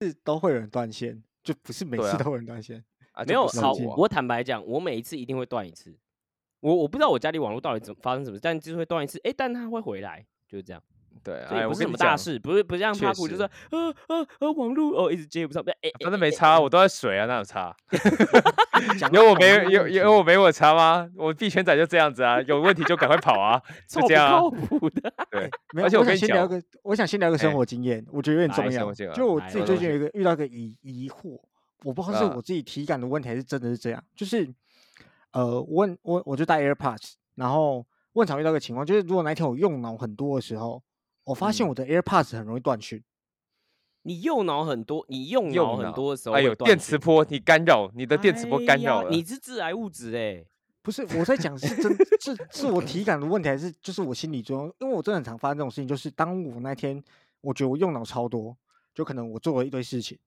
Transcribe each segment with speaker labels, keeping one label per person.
Speaker 1: 是都会有人断线，就不是每次都有人断线。
Speaker 2: 啊，
Speaker 3: 没有好我坦白讲，我每一次一定会断一次。我我不知道我家里网络到底怎么发生什么事，但就是会断一次，哎，但它会回来，就是这样。
Speaker 2: 对，哎，
Speaker 3: 所以不是什么大事，不是不是像
Speaker 2: 确
Speaker 3: 帕库，就是
Speaker 2: 实
Speaker 3: 呃呃呃网络哦一直接不上，哎，
Speaker 2: 反正没差，我都在水啊，哪有差？有我没有有我没我差吗？我币圈仔就这样子啊，有问题就赶快跑啊，就这样啊。
Speaker 3: 靠谱的。
Speaker 2: 对，
Speaker 1: 没有，
Speaker 2: 而且我跟你
Speaker 1: 聊
Speaker 2: 讲
Speaker 1: 个，我想先聊个生
Speaker 2: 哎
Speaker 1: 活经验，我觉得有点重要就我自己最近有一个遇到一个疑疑惑，我不知道是
Speaker 2: 啊
Speaker 1: 我自己体感的问题，还是真的是这样。就是呃，问我我就戴 AirPods，然后问常遇到一个情况，就是如果哪一天我用脑很多的时候，我发现
Speaker 2: 嗯
Speaker 1: 我的 AirPods 很容易断讯。
Speaker 3: 你右脑很多，你用脑很多的时候，
Speaker 2: 哎呦，电磁，波你干扰你的电磁波干扰了。
Speaker 3: 你是致癌物质哎。
Speaker 1: 不是我在讲是真是是我体感的问题，还是就是我心理作用？因为我真的很常发生这种事情，就是当我那天我觉得我用脑超多，就可能我做了一堆事情，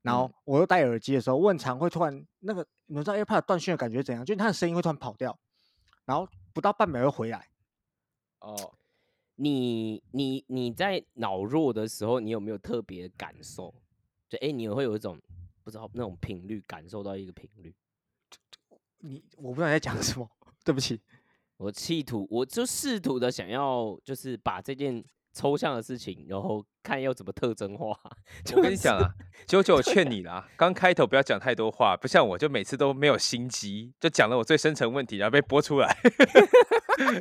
Speaker 1: 然后我又戴耳机的时候，我很常会突然那个你们知道 AirPod 断讯的感觉怎样？就是它的声音会突然跑掉，然后不到半秒又回来。
Speaker 2: 哦，
Speaker 3: 你你你在脑弱的时候，你有没有特别感受？就哎，你会有一种不知道那种频率，感受到一个频率。
Speaker 1: 你我不知道你在讲什么，对不起。
Speaker 3: 我企图，我就试图的想要，就是把这件抽象的事情，然后看要怎么特征化。就是
Speaker 2: 我跟你讲啊，九九劝你啦，刚开头不要讲太多话，不像我就每次都没有心机，就讲了我最深层问题，然后被播出来。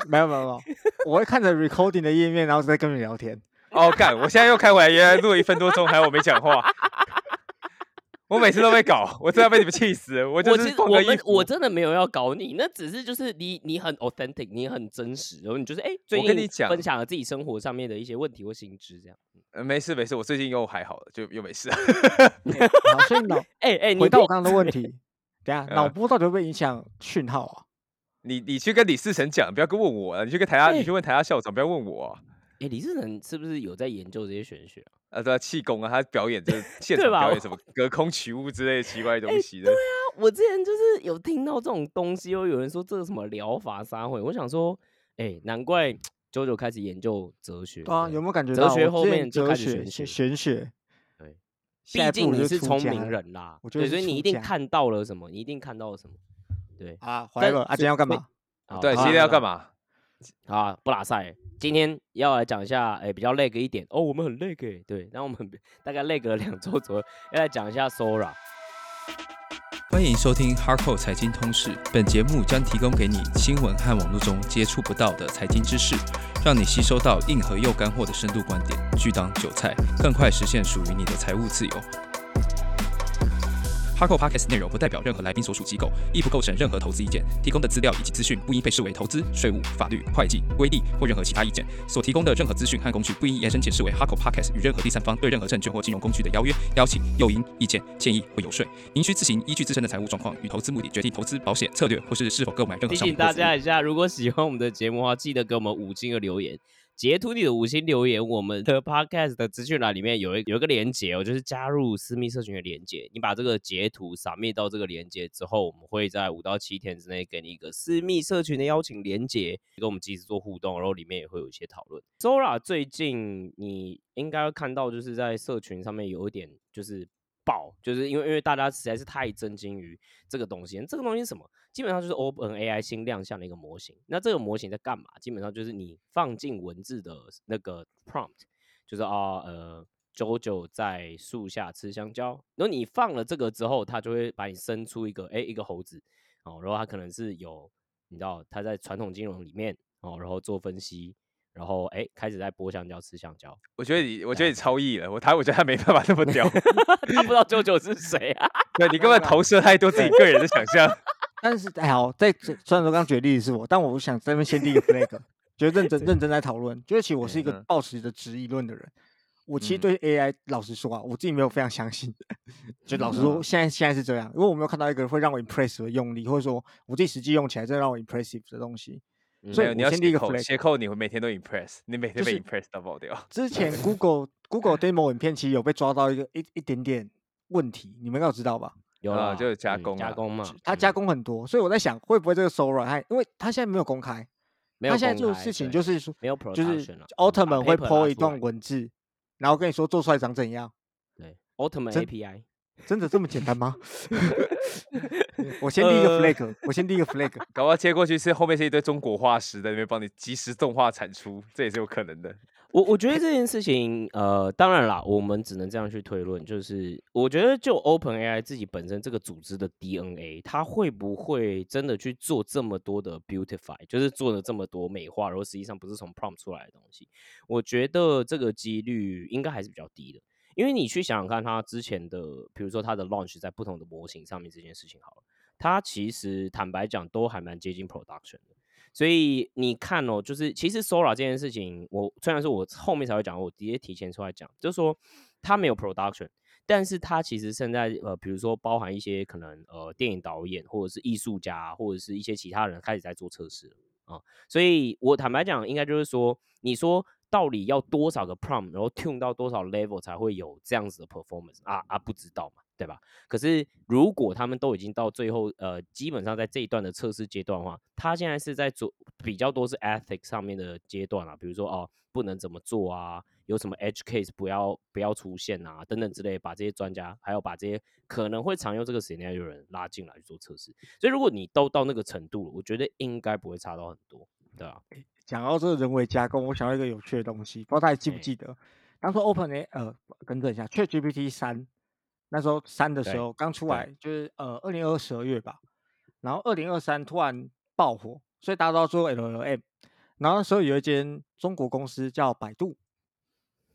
Speaker 1: 没有没有没有，我会看着 recording 的页面，然后再跟你聊天。
Speaker 2: 哦，干！我现在又开回来，原来录了一分多钟，还有我没讲话。我每次都被搞，我真的被你们气死了。我就
Speaker 3: 我其
Speaker 2: 是
Speaker 3: 我们
Speaker 2: 放个衣服，
Speaker 3: 我真的没有要搞你，那只是就是你你很 authentic，你很真实，然后你就是哎，最近
Speaker 2: 跟你讲
Speaker 3: 分享了自己生活上面的一些问题或心知，这样。
Speaker 2: 呃没事没事，我最近又还好了，就又没事。
Speaker 1: 好，所以脑
Speaker 3: 哎哎，你
Speaker 1: 回到我刚刚的问题，等下脑
Speaker 2: 呃
Speaker 1: 波到底会不会影响讯号啊？
Speaker 2: 你你去跟李世成讲，不要跟问我啊，你去跟台大，
Speaker 3: 哎
Speaker 2: 你去问台下校长，不要问我啊。
Speaker 3: 哎，李世成是不是有在研究这些玄学啊？
Speaker 2: 啊，对啊，气功啊，他表演就是 现场表演什么隔空取物之类的奇怪的东西的。
Speaker 3: 我之前就是有听到这种东西，又有人说这个什么疗法撒会，我想说，哎，难怪九九开始研究哲学。
Speaker 1: 对啊，有没有感觉
Speaker 3: 哲学后面就
Speaker 1: 哲
Speaker 3: 开始玄
Speaker 1: 学玄
Speaker 3: 学？对，毕竟你
Speaker 1: 是
Speaker 3: 聪明人啦，对，所以你一定看到了什么，你一定看到了什么，对。
Speaker 1: 啊，怀了啊，今天要干嘛？
Speaker 2: 对，今天要干？嘛？
Speaker 3: 啊，不拉塞，今天要来讲一下，哎，比较 lag 一点哦，我们很 lag，哎对，然后我们 大概 lag 了两周左右，要来讲一下 Sora。
Speaker 4: 欢迎收听 Hardcore 财经通识，本节目将提供给你新闻和网络中接触不到的财经知识，让你吸收到硬核又干货的深度观点，拒当韭菜，更快实现属于你的财务自由。Harco Podcast 内容不代表任何来宾所属机构，亦不构成任何投资意见。提供的资料以及资讯不应被视为投资、税务、法律、会计、规例或任何其他意见。所提供的任何资讯和工具不应延伸解释为 Harco Podcast 与任何第三方对任何证券或金融工具的邀约、邀请、诱因、意见、建议或游说。您需自行依据自身的财务状况与投资目的决定投资、保险策略或是是否购买任何商品或服务
Speaker 3: 家一下，如果喜欢我们的节目的话，记得给我们五星的留言。截图你的五星留言，我们的 podcast 的资讯栏里面有一有一个连接哦，就是加入私密社群的连接。你把这个截图扫灭到这个连接之后，我们会在五到七天之内给你一个私密社群的邀请连接，跟我们及时做互动，然后里面也会有一些讨论。Zora 最近你应该会看到，就是在社群上面有一点就是爆，就是因为因为大家实在是太震惊于这个东西，这个东西是什么？基本上就是 Open AI 新亮相的一个模型。那这个模型在干嘛？基本上就是你放进文字的那个 prompt，就是啊呃，JoJo 在树下吃香蕉。然后你放了这个之后，它就会把你生出一个哎一个猴子哦，然后它可能是有你知道它在传统金融里面哦，然后做分析，然后哎开始在剥香蕉吃香蕉。
Speaker 2: 我觉得你，我觉得你超意了，我他我觉得他没办法那么屌，
Speaker 3: 他不知道九九是谁啊？
Speaker 2: 对你根本投射太多自己个人的想象。
Speaker 1: 但是哎好，在这虽然说刚刚举的例子是我，但我想这边先立一个 flag，觉得认真认真在讨论。觉得其实我是一个
Speaker 2: 嗯
Speaker 1: 抱持着质疑论的人，我其实
Speaker 2: 嗯
Speaker 1: 对 AI 老实说啊，我自己没有非常相信。就老实说，
Speaker 2: 嗯
Speaker 1: 现在现在是这样，因为我没有看到一个会让我 impressive 的用力，或者说我自己实际用起来真的让我 impressive 的东西。
Speaker 3: 嗯
Speaker 1: 所以，
Speaker 2: 你要
Speaker 1: 先立一个，flag
Speaker 2: 斜扣你会每天都 impress，你每天被 impress 到爆掉。
Speaker 1: 之前 Google Google demo 影片其实有被抓到一个一一点点问题，你们应该有知道吧？
Speaker 3: 有啦，
Speaker 2: 啊就是加
Speaker 3: 嗯
Speaker 2: 工啦
Speaker 3: 加工嘛，
Speaker 1: 他加
Speaker 3: 嗯
Speaker 1: 工很多，所以我在想会不会这个 Sora 它因为他现在没有公开，
Speaker 3: 没有
Speaker 1: 他现在做的事情就是说，
Speaker 3: 没有
Speaker 1: 就是
Speaker 3: production 啊
Speaker 1: 奥
Speaker 3: 嗯把
Speaker 1: 特曼会 po 一段文字，然后跟你说做出来长怎样。
Speaker 3: 对，Ultimate
Speaker 1: 真
Speaker 3: API。
Speaker 1: 真的这么简单吗？我先立一个
Speaker 3: 呃
Speaker 1: flag，我先立一个 flag。
Speaker 2: 搞不好接过去是后面是一堆中国化石在那边帮你及时动画产出，这也是有可能的。
Speaker 3: 我我觉得这件事情，呃，当然啦，我们只能这样去推论，就是我觉得就 Open AI 自己本身这个组织的 DNA，它会不会真的去做这么多的 beautify，就是做了这么多美化，然后实际上不是从 prompt 出来的东西，我觉得这个几率应该还是比较低的，因为你去想想看，它之前的，比如说它的 launch 在不同的模型上面这件事情好了，它其实坦白讲都还蛮接近 production 的。所以你看哦，就是其实 Sora 这件事情，我虽然说我后面才会讲，我直接提前出来讲，就是说它没有 production，但是它其实现在呃，比如说包含一些可能呃电影导演或者是艺术家或者是一些其他人开始在做测试啊、所以我坦白讲，应该就是说，你说到底要多少个 prompt，然后 tune 到多少 level 才会有这样子的 performance 啊啊，不知道嘛，对吧？可是如果他们都已经到最后，呃，基本上在这一段的测试阶段的话，他现在是在做比较多是 ethics 上面的阶段啊，比如说哦，不能怎么做啊，有什么 edge case 不要不要出现啊，等等之类，把这些专家还有把这些可能会常用这个 scenario 的人拉进来去做测试。所以如果你都到那个程度了，我觉得应该不会差到很多，对吧、
Speaker 1: 讲到这个人为加工，我想到一个有趣的东西，不知道大家记不
Speaker 3: 哎
Speaker 1: 记得？当初 Open A 呃，更正一下，ChatGPT 三那时候三的时候刚出
Speaker 3: 对
Speaker 1: 来，就是呃二零二十二月吧，然后二零二三突然爆火，所以大家都要做 LLM，然后那时候有一间中国公司叫百度，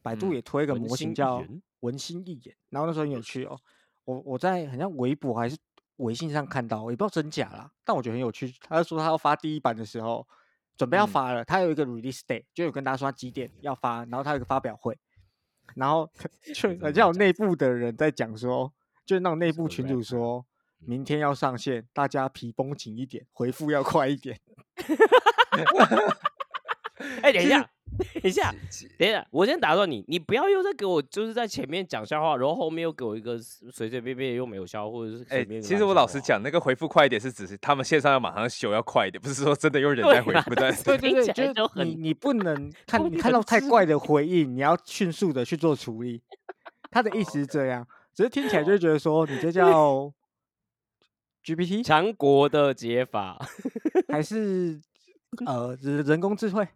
Speaker 1: 百度
Speaker 2: 嗯
Speaker 1: 也推一个模型叫文心一言，然后那时候很有趣哦，我我在好像微博还是微信上看到，也不知道真假啦，但我觉得很有趣。他就说他要发第一版的时候，准备要
Speaker 2: 嗯。
Speaker 1: 发了，他有一个 release day，就有跟大家说他几点要发，然后他有一个发表会，然后 就
Speaker 3: 真的
Speaker 1: 好像有内部的人在讲说，就是那种内部群主
Speaker 3: 啊
Speaker 1: 说，明天要上线，大家皮绷紧一点，回复要快一点。
Speaker 3: 哎、等一下，等一下，等一下，我先打断你，你不要又在给我就是在前面讲笑话，然后后面又给我一个随随便便又没有笑，或者是
Speaker 2: 哎、其实我老实讲，那个回复快一点是指是他们线上要马上修要快一点，不是说真的用人在回复，但
Speaker 1: 对对对，就是你你不能 看你看到太怪的回应，你要迅速的去做处理。他的意思是这样，只是听起来就觉得说你这叫 GPT
Speaker 3: 强国的解法，
Speaker 1: 还是呃人人工智慧、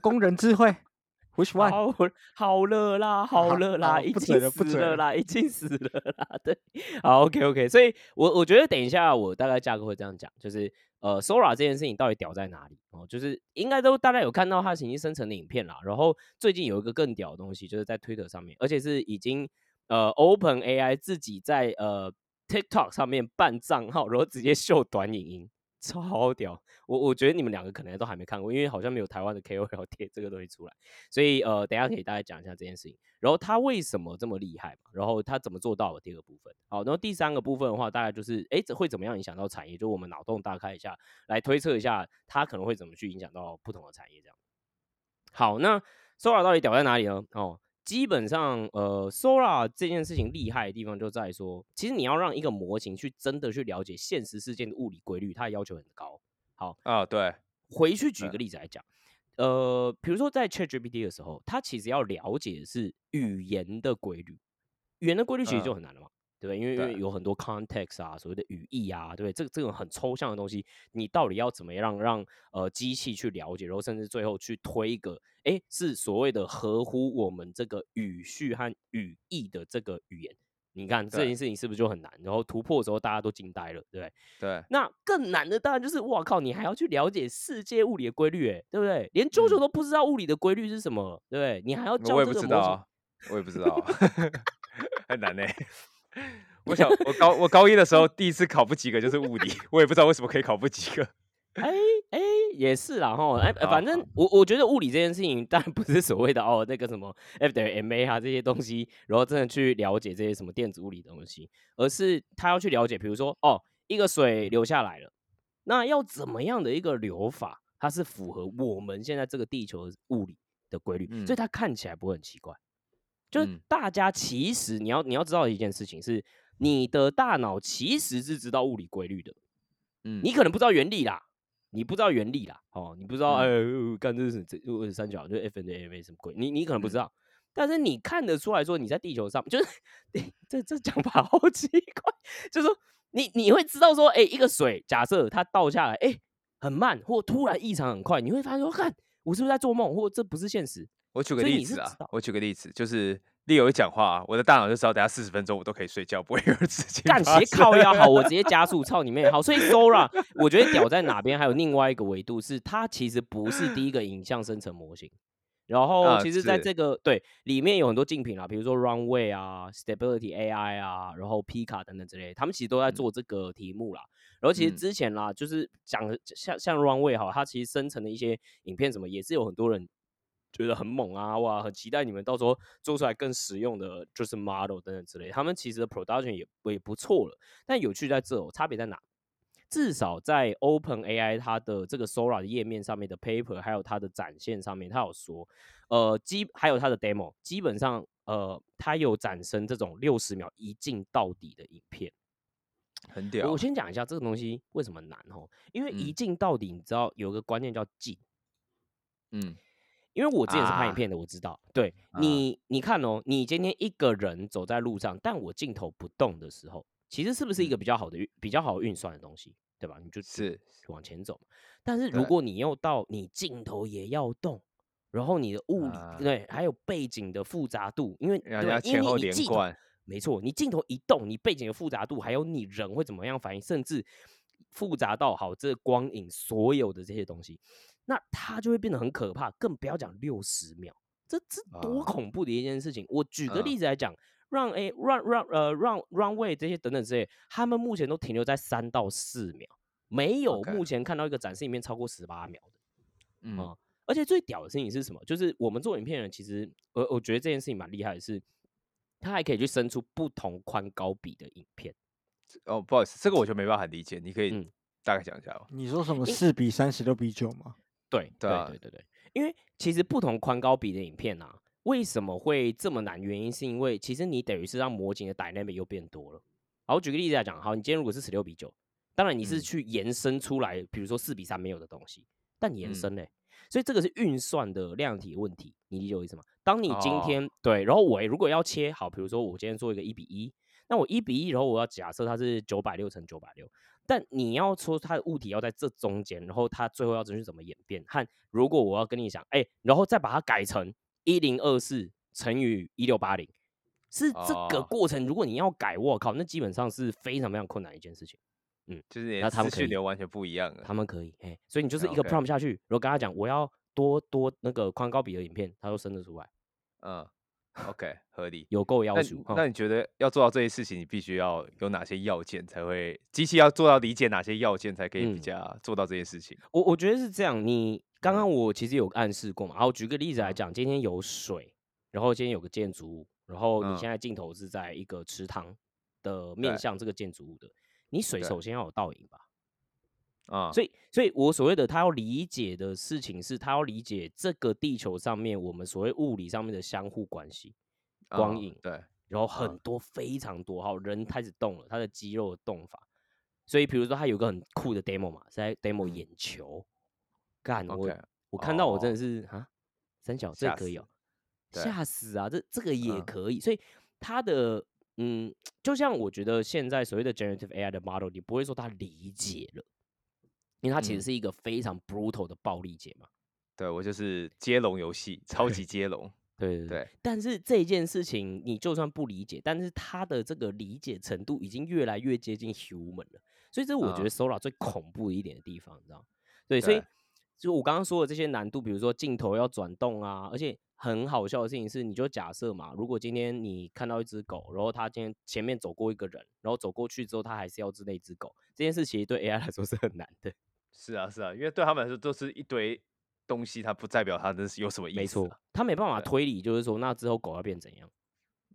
Speaker 1: 工人智慧？Which one？
Speaker 3: 好好了啦，好
Speaker 1: 好
Speaker 3: 了啦，
Speaker 1: 好
Speaker 3: 已经死了啦，已经死了啦。对，好，OK OK，所以我我觉得等一下我大概架构会这样讲，就是呃，Sora 这件事情到底屌在哪里哦？就是应该都大家有看到它已经生成的影片啦。然后最近有一个更屌的东西，就是在 Twitter 上面，而且是已经呃 Open AI 自己在呃 TikTok 上面办账号，然后直接秀短影音。超屌！我我觉得你们两个可能都还没看过，因为好像没有台湾的 KOL 贴这个东西出来。所以呃，等下可以大概讲一下这件事情，然后他为什么这么厉害嘛，然后他怎么做到的第二个部分。好，然后第三个部分的话，大概就是哎，这会怎么样影响到产业？就我们脑洞大开一下，来推测一下他可能会怎么去影响到不同的产业这样。好，那 s o a 到底屌在哪里呢？哦，基本上呃，Sora 这件事情厉害的地方就在于说，其实你要让一个模型去真的去了解现实世界的物理规律，它的要求很高。好，
Speaker 2: 啊，对，
Speaker 3: 回去举
Speaker 2: 嗯
Speaker 3: 个例子来讲，呃，比如说在 ChatGPT 的时候，它其实要了解的是语言的规律，语言的规律其实就
Speaker 2: 嗯
Speaker 3: 很难了嘛，对不对？因为因为有很多 context 啊，所谓的语义啊，对不对？这个这种很抽象的东西，你到底要怎么样让呃机器去了解，然后甚至最后去推一个，哎，是所谓的合乎我们这个语序和语义的这个语言。你看这件事情是不是就很难？然后突破的时候，大家都惊呆了，对不对？
Speaker 2: 对，
Speaker 3: 那更难的当然就是，哇靠，你还要去了解世界物理的规律，哎，对不对？连啾啾
Speaker 2: 嗯
Speaker 3: 都不知道物理的规律是什么，对不对？你还要教
Speaker 2: 我也不
Speaker 3: 这个模型，
Speaker 2: 知道啊，我也不知道啊，很难呢、我想我高我高一的时候第一次考不及格就是物理，我也不知道为什么可以考不及格。
Speaker 3: 哎哎，也是啦哈，哎，反正我我觉得物理这件事情当然不是所谓的哦那个什么 F 等于 ma 啊这些东西，然后真的去了解这些什么电子物理的东西，而是他要去了解，比如说哦一个水流下来了，那要怎么样的一个流法，它是符合我们现在这个地球的物理的规律，所以
Speaker 2: 嗯
Speaker 3: 它看起来不会很奇怪。就是
Speaker 2: 嗯。
Speaker 3: 大家其实你要你要知道一件事情是，你的大脑其实是知道物理规律的，
Speaker 2: 嗯。
Speaker 3: 你可能不知道原理啦，你不知道原理啦，哦，你不知道哎干这是这呃三角就是 F N 的 M A 什么鬼，你你可能不知
Speaker 2: 嗯。
Speaker 3: 道，但是你看得出来说你在地球上，就是这这讲法 好奇怪，就是说你你会知道说，哎、一个水假设它倒下来，哎、很慢，或突然异常很快，你会发现说，看我是不是在做梦，或这不是现实。
Speaker 2: 我举个例子啊我举个例子，就是利友一讲话，我的大脑就知道，等下四十分钟我都可以睡觉，不会有事情
Speaker 3: 干斜靠腰好，我直接加速，操你妹好。所以 Sora 我觉得屌在哪边，还有另外一个维度是，它其实不是第一个影像生成模型。然后
Speaker 2: 啊
Speaker 3: 其实在
Speaker 2: 是
Speaker 3: 这个、对里面有很多竞品啦，比如说 Runway 啊、Stability AI 啊，然后 Pika 等等之类，他们其实都在
Speaker 2: 嗯
Speaker 3: 做这个题目啦。然后其实
Speaker 2: 嗯
Speaker 3: 之前啦，就是讲的像像 Runway 哈，它其实生成的一些影片什么，也是有很多人觉得很猛啊，哇，很期待你们到时候做出来更实用的，就是 model 等等之类。他们其实的 production 也也不错了，但有趣在这哦，差别在哪？至少在 Open AI 它的这个 Sora 的页面上面的 paper，还有它的展现上面，它有说，呃，基还有它的 demo，基本上呃，它有展生这种六十秒一镜到底的影片。
Speaker 2: 很屌
Speaker 3: 我。先讲一下这个东西为什么难哦，因为一
Speaker 2: 嗯
Speaker 3: 镜到底，你知道有个观念叫镜。
Speaker 2: 嗯，
Speaker 3: 因为我之前是拍影
Speaker 2: 啊。
Speaker 3: 片的，我知道。对
Speaker 2: 啊
Speaker 3: 你，你看哦，你今天一个人走在路上，但我镜头不动的时候，其实是不是一个
Speaker 2: 嗯。
Speaker 3: 比较好的运、比较好运算的东西，对吧？你就就是。往前走。但是如果你要到你镜头也要动，然后你的物理、
Speaker 2: 啊。
Speaker 3: 对，还有背景的复杂度，因为
Speaker 2: 人家前后连贯，
Speaker 3: 没错，你镜头一动，你背景的复杂度，还有你人会怎么样反应，甚至复杂到好这光影所有的这些东西，那它就会变得很可怕。更不要讲六十秒，这这多
Speaker 2: 啊
Speaker 3: 恐怖的一件事情。我举个
Speaker 2: 嗯
Speaker 3: 例子来讲，让 A 让让呃让 runway 这些等等之类，他们目前都停留在三到四秒，没有目前看到一个展示影片超过十八秒的。
Speaker 2: 嗯
Speaker 3: 啊而且最屌的事情是什么？就是我们做影片人，其实我我觉得这件事情蛮厉害的是，他还可以去生出不同宽高比的影片。
Speaker 2: 哦，不好意思，这个我就没办法理解，你可以
Speaker 3: 嗯
Speaker 2: 大概讲一下吗？
Speaker 1: 你说什么
Speaker 3: 因
Speaker 1: 四比三十六比九吗？
Speaker 3: 对对
Speaker 2: 对啊
Speaker 3: 对对对，因为其实不同宽高比的影片啊，为什么会这么难？原因是因为其实你等于是让模型的 dynamic 又变多了。好，我举个例子来讲，好，你今天如果是十六比九，当然你是
Speaker 2: 嗯
Speaker 3: 去延伸出来，比如说四比三没有的东西，但你延
Speaker 2: 嗯
Speaker 3: 伸嘞、所以这个是运算的量体问题，你理解我意思吗？当你今
Speaker 2: 哦
Speaker 3: 天、对，然后我如果要切好，比如说我今天做一个一比一，那我一比一，然后我要假设它是九百六乘九百六，但你要说它的物体要在这中间，然后它最后要去怎么演变？和如果我要跟你讲，哎、然后再把它改成一零二四乘以一六八零，是这个
Speaker 2: 哦
Speaker 3: 过程。如果你要改，我靠，那基本上是非常非常困难的一件事情。
Speaker 2: 嗯就是
Speaker 3: 那他们可以
Speaker 2: 讯流完全不一样了。
Speaker 3: 他们可以，哎，所以你就是一个 prompt 下去，然后跟他讲我要多多那个宽高比的影片，他都生得出来，
Speaker 2: 嗯，OK，合理。
Speaker 3: 有够要
Speaker 2: 那
Speaker 3: 求
Speaker 2: 你。那你觉得要做到这些事情，你必须要有哪些要件才会？机器要做到理解哪些要件才可以比
Speaker 3: 嗯
Speaker 2: 较做到这些事情？
Speaker 3: 我我觉得是这样，你刚刚我其实有暗示过嘛，然后举个例子来
Speaker 2: 嗯
Speaker 3: 讲，今天有水，然后今天有个建筑物，然后你
Speaker 2: 嗯
Speaker 3: 现在镜头是在一个池塘的面向这个建筑物的，你水首先要有倒影吧，
Speaker 2: 啊，
Speaker 3: 所以所以我所谓的他要理解的事情是，他要理解这个地球上面我们所谓物理上面的相互关系，光
Speaker 2: 嗯
Speaker 3: 影
Speaker 2: 对，
Speaker 3: 然后很
Speaker 2: 嗯。
Speaker 3: 多非常多，好人开始动了，他的肌肉的动法。所以比如说他有个很酷的 demo 嘛，是在 demo
Speaker 2: 嗯。
Speaker 3: 眼球，干我我看到我真
Speaker 2: 哦。
Speaker 3: 的是啊，三小这可以哦，吓死啊！这这个也
Speaker 2: 嗯。
Speaker 3: 可以，所以他的嗯，就像我觉得现在所谓的 generative AI 的 model，你不会说他理解了，因为它其实
Speaker 2: 嗯
Speaker 3: 是一个非常 brutal 的暴力解嘛。
Speaker 2: 对我就是接龙游戏，超级接龙。
Speaker 3: 对对
Speaker 2: 对，
Speaker 3: 但是这件事情你就算不理解，但是他的这个理解程度已经越来越接近 human 了，所以这是我觉得
Speaker 2: 嗯
Speaker 3: Sora 最恐怖的一点的地方，你知道？对，所以就我刚刚说的这些难度，比如说镜头要转动啊，而且很好笑的事情是，你就假设嘛，如果今天你看到一只狗，然后它今天前面走过一个人，然后走过去之后，它还是要治那只狗，这件事其实对 AI 来说是很难的。
Speaker 2: 是啊，是啊，因为对他们来说都是一堆东西，它不代表它的是有什么意思、啊。
Speaker 3: 没错，他没办法推理，就是说那之后狗要变怎样。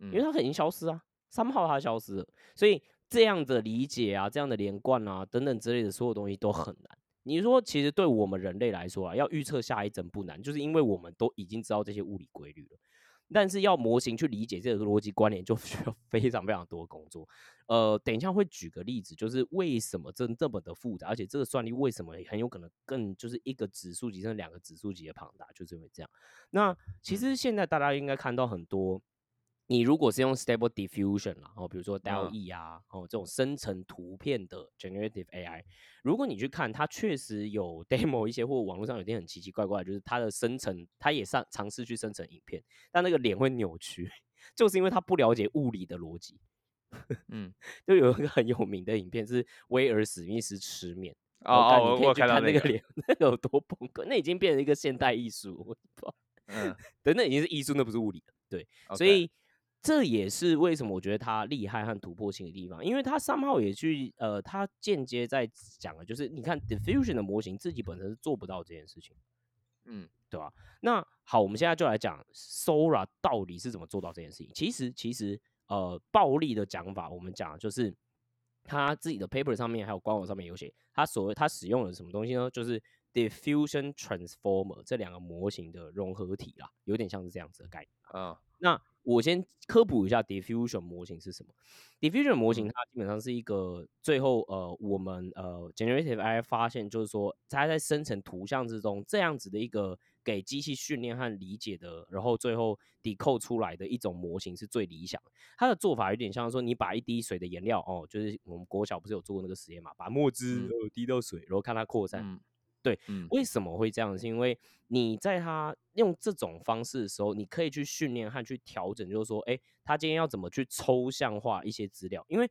Speaker 2: 嗯，
Speaker 3: 因为它已经消失啊，三号它消失了，所以这样的理解啊，这样的连贯啊，等等之类的所有东西都很难。你说，其实对我们人类来说啊，要预测下一针不难，就是因为我们都已经知道这些物理规律了。但是要模型去理解这个逻辑关联，就 需要非常非常多的工作。呃，等一下会举个例子，就是为什么这这么的复杂，而且这个算力为什么很有可能更就是一个指数级甚至两个指数级的庞大，就是因为这样。那其实现在大家应该看到很多。你如果是用 Stable Diffusion 啦，哦，比如说 DALL-E 啊，哦，这种生成图片的 Generative AI，如果你去看，它确实有 demo 一些，或网络上有点很奇奇怪怪，就是它的生成，它也上尝试去生成影片，但那个脸会扭曲，就是因为它不了解物理的逻辑。
Speaker 2: 嗯，
Speaker 3: 就有一个很有名的影片是威尔史密斯吃面，
Speaker 2: 哦，
Speaker 3: 你可以去
Speaker 2: 看
Speaker 3: 那个脸，那个有多崩溃，那已经变成一个现代艺术，
Speaker 2: 嗯，
Speaker 3: 对，那已经是艺术，那不是物理了，对，所以。这也是为什么我觉得它厉害和突破性的地方，因为它三号也去呃，它间接在讲的就是你看 diffusion 的模型自己本身是做不到这件事情，
Speaker 2: 嗯，
Speaker 3: 对吧？那好，我们现在就来讲 Sora 到底是怎么做到这件事情。其实，其实呃，暴力的讲法，我们讲就是他自己的 paper 上面还有官网上面有写，他所谓他使用了什么东西呢？就是 diffusion transformer 这两个模型的融合体啦，有点像是这样子的概念
Speaker 2: 啊。
Speaker 3: 那我先科普一下 diffusion 模型是什么。diffusion 模型它基本上是一个最后呃我们呃 generative AI 发现就是说它在生成图像之中这样子的一个给机器训练和理解的，然后最后 decode 出来的一种模型是最理想。它的做法有点像说你把一滴水的颜料哦，就是我们国小不是有做过那个实验嘛，把墨汁呃滴到水，然后看它扩散。对，为什么会这样？是因为你在他用这种方式的时候，你可以去训练和去调整，就是说，哎，他今天要怎么去抽象化一些资料？因为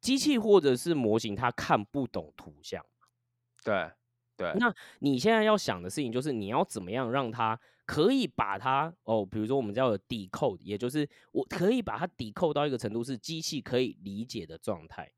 Speaker 3: 机器或者是模型，它看不懂图像。
Speaker 2: 对对。
Speaker 3: 那你现在要想的事情就是，你要怎么样让它可以把它哦，比如说我们叫抵扣，也就是我可以把它抵扣到一个程度，是机器可以理解的状态。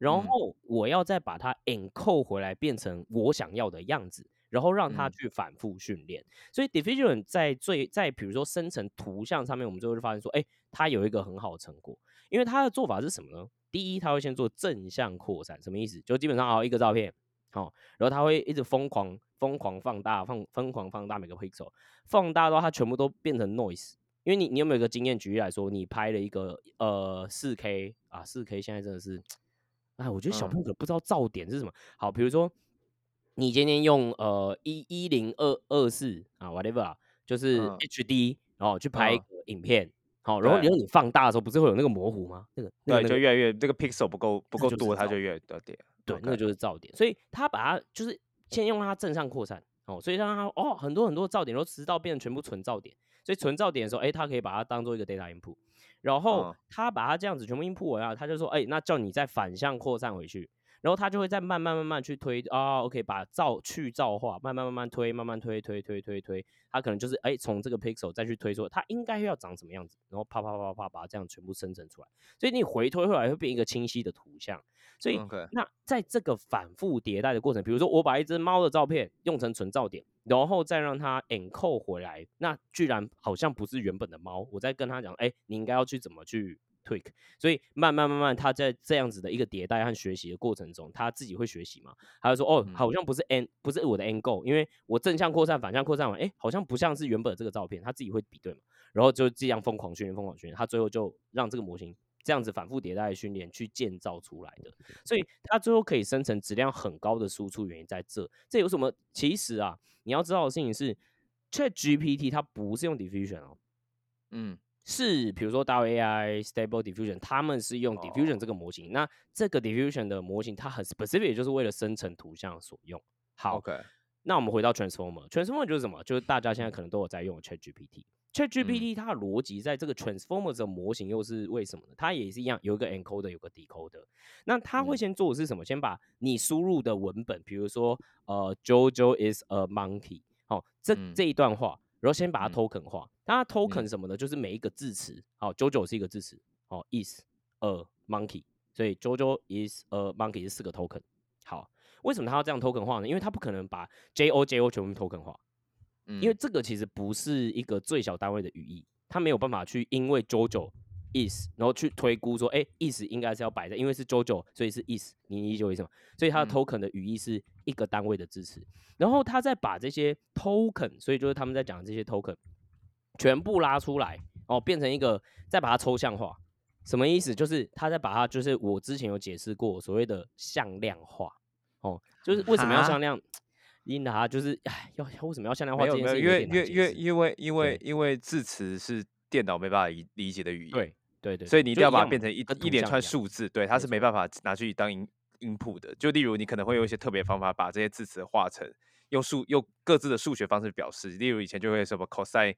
Speaker 3: 然后我要再把它 encode 回来，变成我想要的样子，然后让它去反复训练。所以 diffusion 在最在比如说生成图像上面，我们最后就发现说，哎，它有一个很好的成果。因为它的做法是什么呢？第一，它会先做正向扩散，什么意思？就基本上啊，一个照片，好，然后它会一直疯狂疯狂放大，放疯狂放大每个 pixel，放大到它全部都变成 noise。因为你你有没有一个经验？举例来说，你拍了一个呃四 K 啊，四 K 现在真的是。哎，我觉得小朋友不知道噪点是什么。好，比如说你今天用呃一一零二二四啊，whatever 啊，就是 HD，然后去拍一个影片，好，然后然后你放大的时候，不是会有那个模糊吗？那个
Speaker 2: 对，就越来越这个 pixel 不够不够多，它就越多点。
Speaker 3: 对，那个就是噪点。所以他把它就是先用它正向扩散，哦，所以让它哦很多很多噪点，然后直到变成全部纯噪点。所以纯噪点的时候，哎，它可以把它当做一个 data input。然后他把它这样子全部音铺完了，他就说，哎，那叫你再反向扩散回去，然后他就会再慢慢慢慢去推啊，OK，把噪去噪化，慢慢慢慢推，慢慢推推推推推，他可能就是哎，从这个 pixel 再去推说它应该要长什么样子，然后啪啪啪啪把它这样全部生成出来，所以你回推回来会变一个清晰的图像。所以那在这个反复迭代的过程，比如说我把一只猫的照片用成纯噪点。然后再让它 encode 回来，那居然好像不是原本的猫。我再跟他讲，哎，你应该要去怎么去 tweak。所以慢慢慢慢，他在这样子的一个迭代和学习的过程中，他自己会学习嘛？他就说，哦，好像不是 n 不是我的 n go，因为我正向扩散、反向扩散完，哎，好像不像是原本这个照片，他自己会比对嘛？然后就这样疯狂训练、疯狂训练，他最后就让这个模型。这样子反复迭代训练去建造出来的，所以它最后可以生成质量很高的输出，原因在这。这有什么？其实啊，你要知道的事情是，Chat GPT 它不是用 diffusion 哦，
Speaker 2: 嗯，
Speaker 3: 是比如说 DAO AI、Stable Diffusion，他们是用 diffusion 这个模型。那这个 diffusion 的模型，它很 specific，就是为了生成图像所用。好，OK，那我们回到 Transformer，Transformer 就是什么？就是大家现在可能都有在用 Chat GPT。ChatGPT 它的逻辑在这个 Transformer 的模型又是为什么呢？它也是一样，有一个 encoder，有个 decoder。那它会先做的是什么？先把你输入的文本，比如说呃，JoJo is a monkey，好，这这一段话，然后先把它 token 化。它 token 什么的，就是每一个字词，好，JoJo 是一个字词，好，is a monkey，所以 JoJo is a monkey 是四个 token。好，为什么它要这样 token 化呢？因为它不可能把 JoJo 全部 token 化。因为这个其实不是一个最小单位的语义，它没有办法去因为 JoJo is，然后去推估说，哎，is 应该是要摆在，因为是 JoJo，所以是 is，你理解为什么？所以它的 token 的语义是一个单位的支持，然后他再把这些 token，所以就是他们在讲这些 token，全部拉出来哦，变成一个，再把它抽象化。什么意思？就是他在把它，就是我之前有解释过所谓的向量化哦，就是为什么要向量？因它就是哎，要要为什么要向量化
Speaker 2: 没有没有，因为因为因为因为因为字词是电脑没办法理理解的语言，
Speaker 3: 对对对，
Speaker 2: 所以你一定要把它
Speaker 3: 嘛
Speaker 2: 变成一一连串数字，对，它是没办。法拿去当音 input 的。就例如你可能会用一些特别方法把这些字词化成用数用各自的数学方式表示，例如以前就会什么 cosine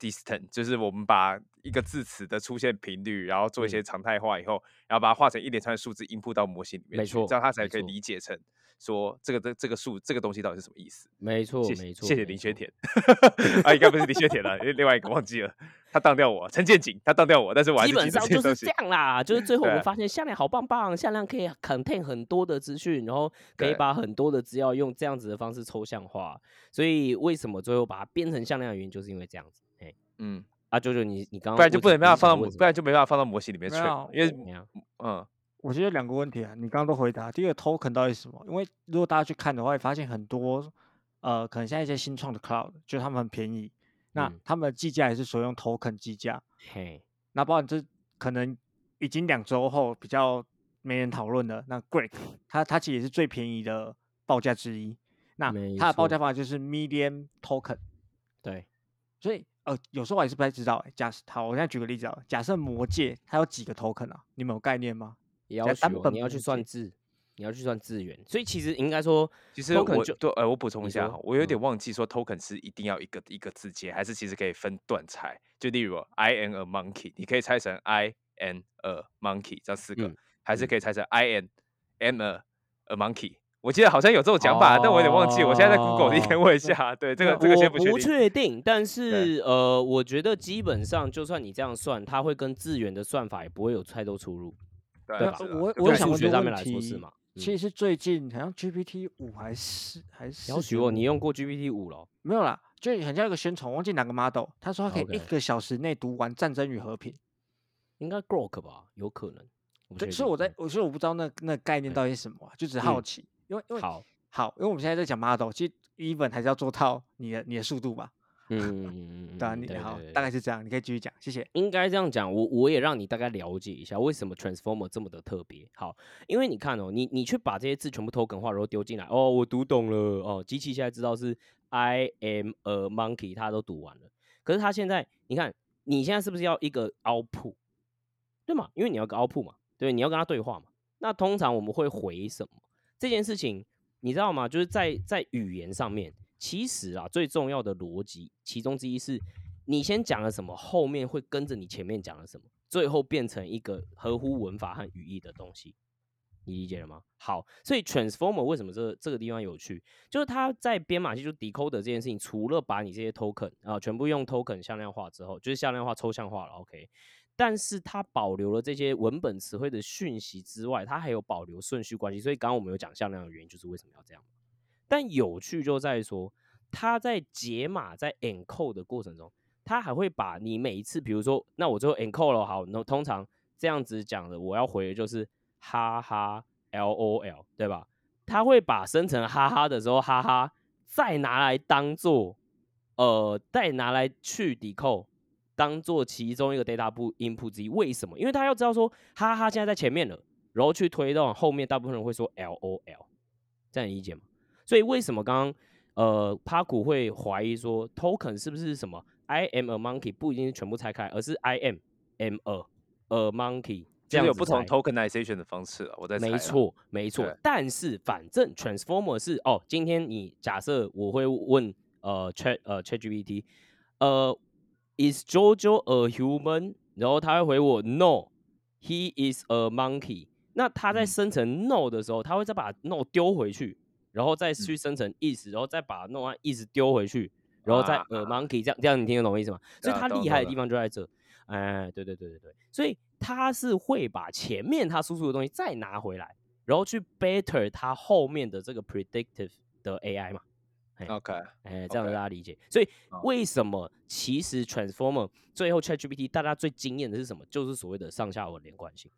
Speaker 2: distance，就是我们把一个字词的出现频率，然后做一些
Speaker 3: 嗯。
Speaker 2: 常态化以后，然后把它化成一连串数字 input 到模型里面去，
Speaker 3: 没错
Speaker 2: 这样它才可以理解成说这个这这个数这个东西到底是什么意思。
Speaker 3: 没错没错，
Speaker 2: 谢谢。林学田，啊，应该不是林学田了，另外一个忘记了，他当掉我，陈建景他当掉我，但是我还
Speaker 3: 基本上就是
Speaker 2: 这
Speaker 3: 样啦，就是最后我们发现向量好棒棒，向量可以 contain 很多的资讯，然后可以把很多的资料用这样子的方式抽象化。所以为什么最后把它变成向量的原因，就是因为这样子。哎，
Speaker 2: 嗯，
Speaker 3: 啊，舅舅你你刚刚
Speaker 2: 不然就不能办法放到不然就没办法放到模型里面
Speaker 1: 去
Speaker 2: 因为？嗯，
Speaker 1: 我觉得两个问题啊，你刚刚都回答。第一个 token 到底是什么？因为如果大家去看的话，会发现很多呃，可能现在一些新创的 cloud，就他们很便宜，那
Speaker 3: 嗯
Speaker 1: 他们的计价也是所用 token 计价。
Speaker 3: 嘿，
Speaker 1: 那包含这可能已经两周后比较没人讨论的，那 Great 它它其实也是最便宜的报价之一。那
Speaker 3: 没
Speaker 1: 它的报价方法就是 medium token，
Speaker 3: 对，
Speaker 1: 所以呃有时候我还是不太知道、欸。假设好，我现在举个例子啊，假设魔界它有几个 token 啊？你们有概念吗？
Speaker 3: 要
Speaker 1: 单本
Speaker 3: 你要去算字，你要去算资源，所以其实应该说，
Speaker 2: 其实
Speaker 3: token
Speaker 2: 我
Speaker 3: 就
Speaker 2: 对呃，我补充一下哈，我有点
Speaker 3: 嗯
Speaker 2: 忘记说 token 是一定要一个一个字节，还是其实可以分段拆？就例如 I am a monkey，你可以拆成 I am a monkey 这样四个，
Speaker 3: 嗯
Speaker 2: 还是
Speaker 3: 嗯
Speaker 2: 可以拆成 I am am a a monkey。我记得好像有这种讲法，但我有点忘记。我现在在 Google 里面 问一下，对这个这个
Speaker 3: 我
Speaker 2: 先不确定。
Speaker 3: 确定，但是呃，我觉得基本上就算你这样算，它会跟资源的算法也不会有太多出入。
Speaker 2: 对
Speaker 3: 对吧
Speaker 1: 我我想
Speaker 3: 学上面
Speaker 1: 问题
Speaker 3: 来说是嘛？
Speaker 1: 其实是最近好像 GPT 五还是还是
Speaker 3: 要许我，你用过 GPT 五了？
Speaker 1: 没有啦，就很像一个宣传，忘记哪个 model，他说他可以一个小时内读完《战争与和平》。
Speaker 3: 应该 Grok 吧？有可能。
Speaker 1: 对，所以我在，我所以我不知道那那概念到底是什么啊、就只是好
Speaker 3: 嗯
Speaker 1: 奇，因为因为
Speaker 3: 好，
Speaker 1: 好，因为我们现在在讲 model，其实 even 还是要做到你的你的速度吧，
Speaker 3: 嗯嗯嗯嗯，
Speaker 1: 对啊，
Speaker 3: 嗯
Speaker 1: 你好，
Speaker 3: 对
Speaker 1: 大概是这样，你可以继续讲，谢谢。
Speaker 3: 应该这样讲，我我也让你大概了解一下为什么 Transformer 这么的特别。好，因为你看哦，你你去把这些字全部 token 化，然后丢进来，哦，我读懂了，哦，机器现在知道是 I am a monkey，它都读完了。可是它现在，你看，你现在是不是要一个 output，对吗？因为你要个 output 嘛，对，你要跟它对话嘛。那通常我们会回什么？这件事情你知道吗？就是在在语言上面，其实啊，最重要的逻辑其中之一是，你先讲了什么，后面会跟着你前面讲了什么，最后变成一个合乎文法和语义的东西。你理解了吗？好，所以 transformer 为什么这个这个地方有趣，就是它在编码器就 decoder 这件事情，除了把你这些 token 啊、全部用 token 向量化之后，就是向量化抽象化了，OK。但是它保留了这些文本词汇的讯息之外，它还有保留顺序关系。所以刚刚我们有讲向量的原因，就是为什么要这样。但有趣就在于说，它在解码在 encode 的过程中，它还会把你每一次，比如说，那我最后 encode 了，好，那通常这样子讲的，我要回的就是哈哈 L O L，对吧？它会把生成哈哈的时候，哈哈再拿来当做呃，再拿来去 decode，当做其中一个 data 部 input 之一。为什么？因为他要知道说，哈哈现在在前面了，然后去推动后面，大部分人会说 L O L，这样理解吗？所以为什么刚刚呃帕古会怀疑说 token 是不是什么 I am a monkey 不一定是全部拆开，而是 I am am a a monkey 这样
Speaker 2: 有不同 tokenization 的方式啊，我在猜。
Speaker 3: 没错，没错。但是反正 transformer 是哦，今天你假设我会问呃 Chat 呃 ChatGPT，呃，is Jojo a human？然后他会回我 No，he is a monkey。那他在
Speaker 2: 嗯
Speaker 3: 生成 No 的时候，他会再把 No 丢回去，然后
Speaker 2: 嗯
Speaker 3: 再去生成 is，然后再把 No 和 is 丢回去，然后再呃 monkey 这样这样，你听得懂我意思吗？所以
Speaker 2: 对啊
Speaker 3: 它厉害的地方就在这。哎，对对对对对，所以他是会把前面他输出的东西再拿回来，然后去 better 它后面的这个 predictive 的 AI 嘛。
Speaker 2: OK，
Speaker 3: 哎，这样大家理解。所以
Speaker 2: 哦
Speaker 3: 为什么其实 Transformer 最后 ChatGPT 大家最惊艳的是什么？就是所谓的上下文连贯性。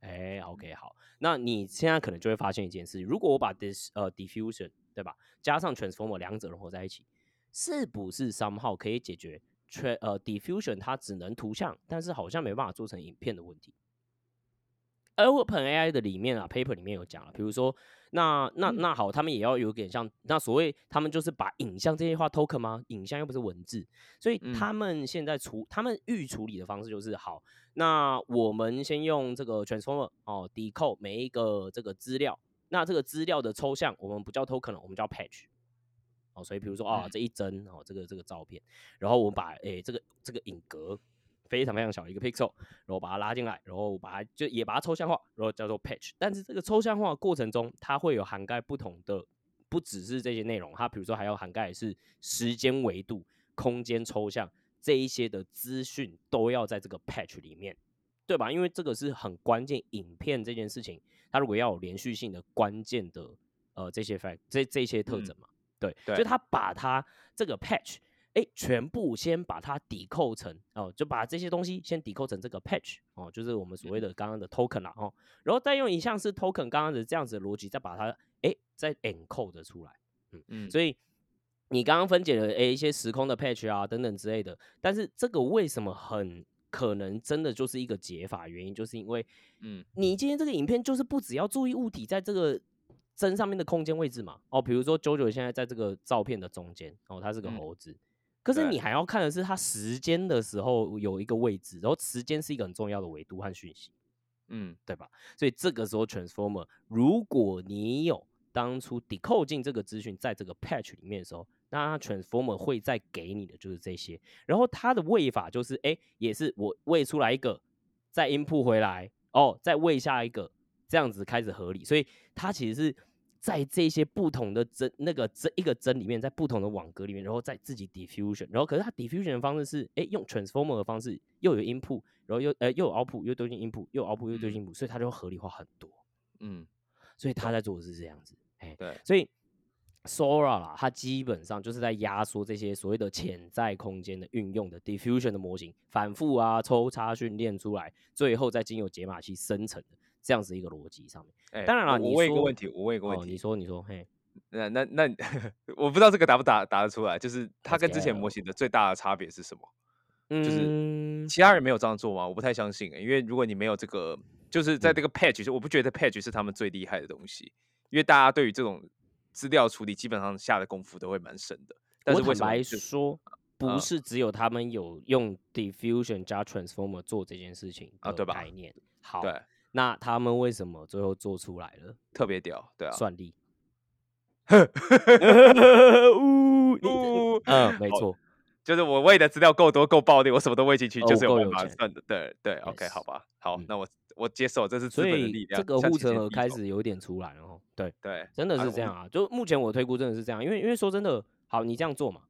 Speaker 3: 哎，OK，好，那你现在可能就会发现一件事：如果我把 this 呃 diffusion 对吧，加上 Transformer 两者融合在一起，是不是 somehow 可以解决全呃 diffusion 它只能图像，但是好像没办法做成影片的问题。而 OpenAI 的里面啊，paper 里面有讲了，比如说，那那那好，他们也要有点像那所谓他们就是把影像这些话 token 吗？影像又不是文字，所以
Speaker 2: 嗯
Speaker 3: 他们现在处他们预处理的方式就是好，那我们先用这个 transformer 哦 decode 每一个这个资料，那这个资料的抽象我们不叫 token 了，我们叫 patch。哦，所以比如说啊，
Speaker 2: 嗯
Speaker 3: 这一帧哦，这个这个照片，然后我们把诶、这个这个影格非常非常小的一个 pixel，然后把它拉进来，然后把它就也把它抽象化，然后叫做 patch。但是这个抽象化过程中，它会有涵盖不同的，不只是这些内容，它比如说还要涵盖的是时间维度、空间抽象这一些的资讯都要在这个 patch 里面，对吧？因为这个是很关键，影片这件事情，它如果要有连续性的关键的呃这些 fact 这这些特
Speaker 2: 嗯
Speaker 3: 征嘛，对，
Speaker 2: 对
Speaker 3: 就它把它这个 patch。哎，全部先把它抵扣成哦，就把这些东西先抵扣成这个 patch 哦，就是我们所谓的刚刚的 token 啦哦，然后再用一项是 token 刚刚的这样子的逻辑，再把它哎再 encode 出来，
Speaker 2: 嗯嗯，
Speaker 3: 所以你刚刚分解了诶一些时空的 patch 啊等等之类的，但是这个为什么很可能真的就是一个解法？原因就是因为
Speaker 2: 嗯
Speaker 3: 你今天这个影片就是不只要注意物体在这个针上面的空间位置嘛，哦，比如说 JoJo 现在在这个照片的中间，哦，它是个
Speaker 2: 嗯
Speaker 3: 猴子。可是你还要看的是它时间的时候有一个位置，然后时间是一个很重要的维度和讯息。
Speaker 2: 嗯
Speaker 3: 对吧？所以这个时候 transformer，如果你有当初 decode 进这个资讯在这个 patch 里面的时候，那它 transformer 会再给你的就是这些，然后它的喂法就是，哎，也是我喂出来一个，再 input 回来，哦，再喂下一个，这样子开始合理，所以它其实是。在这些不同的针那个针一个针里面，在不同的网格里面，然后再自己 diffusion，然后可是它 diffusion 的方式是，哎，用 transformer 的方式，又有 input，然后又呃又有 output，又丢进 input，又有 output 又丢进 input，、所以它就合理化很多。
Speaker 2: 嗯，
Speaker 3: 所以他在做的是这样子，哎，
Speaker 2: 对，
Speaker 3: 所以 Sora 啦，它基本上就是在压缩这些所谓的潜在空间的运用的 diffusion 的模型，反复啊抽插训练出来，最后再经由解码器生成的这样子一个逻辑上面。
Speaker 2: 哎
Speaker 3: 当然了，
Speaker 2: 我问一个问题，我问一个问
Speaker 3: 哦，
Speaker 2: 题，
Speaker 3: 你说你说，嘿，
Speaker 2: 那那那 我不知道这个答不答答得出来，就是它跟之前模型的最大的差别是什么？就是
Speaker 3: 嗯
Speaker 2: 其他人没有这样做吗？我不太相信、欸，因为如果你没有这个，就是在
Speaker 3: 嗯
Speaker 2: 这个 patch，、就我不觉得 patch 是他们最厉害的东西，因为大家对于这种资料处理基本上下的功夫都会蛮深的。但
Speaker 3: 我坦
Speaker 2: 是为什么就
Speaker 3: 白说，不
Speaker 2: 嗯
Speaker 3: 是只有他们有用 diffusion 加 transformer 做这件事情
Speaker 2: 啊对吧
Speaker 3: 概念。好，
Speaker 2: 对
Speaker 3: 那他们为什么最后做出来了？
Speaker 2: 特别屌？对啊，
Speaker 3: 算力。呜你
Speaker 2: 呜
Speaker 3: 嗯，没
Speaker 2: 好
Speaker 3: 错，
Speaker 2: 就是我喂的资料够多够暴力，我什么都喂进去，
Speaker 3: 哦
Speaker 2: 就是有办法算的。对对
Speaker 3: ，OK，Yes
Speaker 2: 好吧，好，
Speaker 3: 嗯
Speaker 2: 那我我接受，这是资
Speaker 3: 所
Speaker 2: 本的力量。
Speaker 3: 以这个
Speaker 2: 向
Speaker 3: 护城河开始有点出来了哦。对，
Speaker 2: 对，
Speaker 3: 真的
Speaker 2: 啊
Speaker 3: 是这样啊。就目前我推估真的是这样，因为因为说真的，好，你这样做嘛。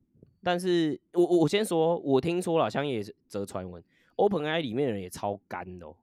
Speaker 3: 但是我我我先说，我听说了，香叶则传闻，OpenAI 里面的人也超干的哦，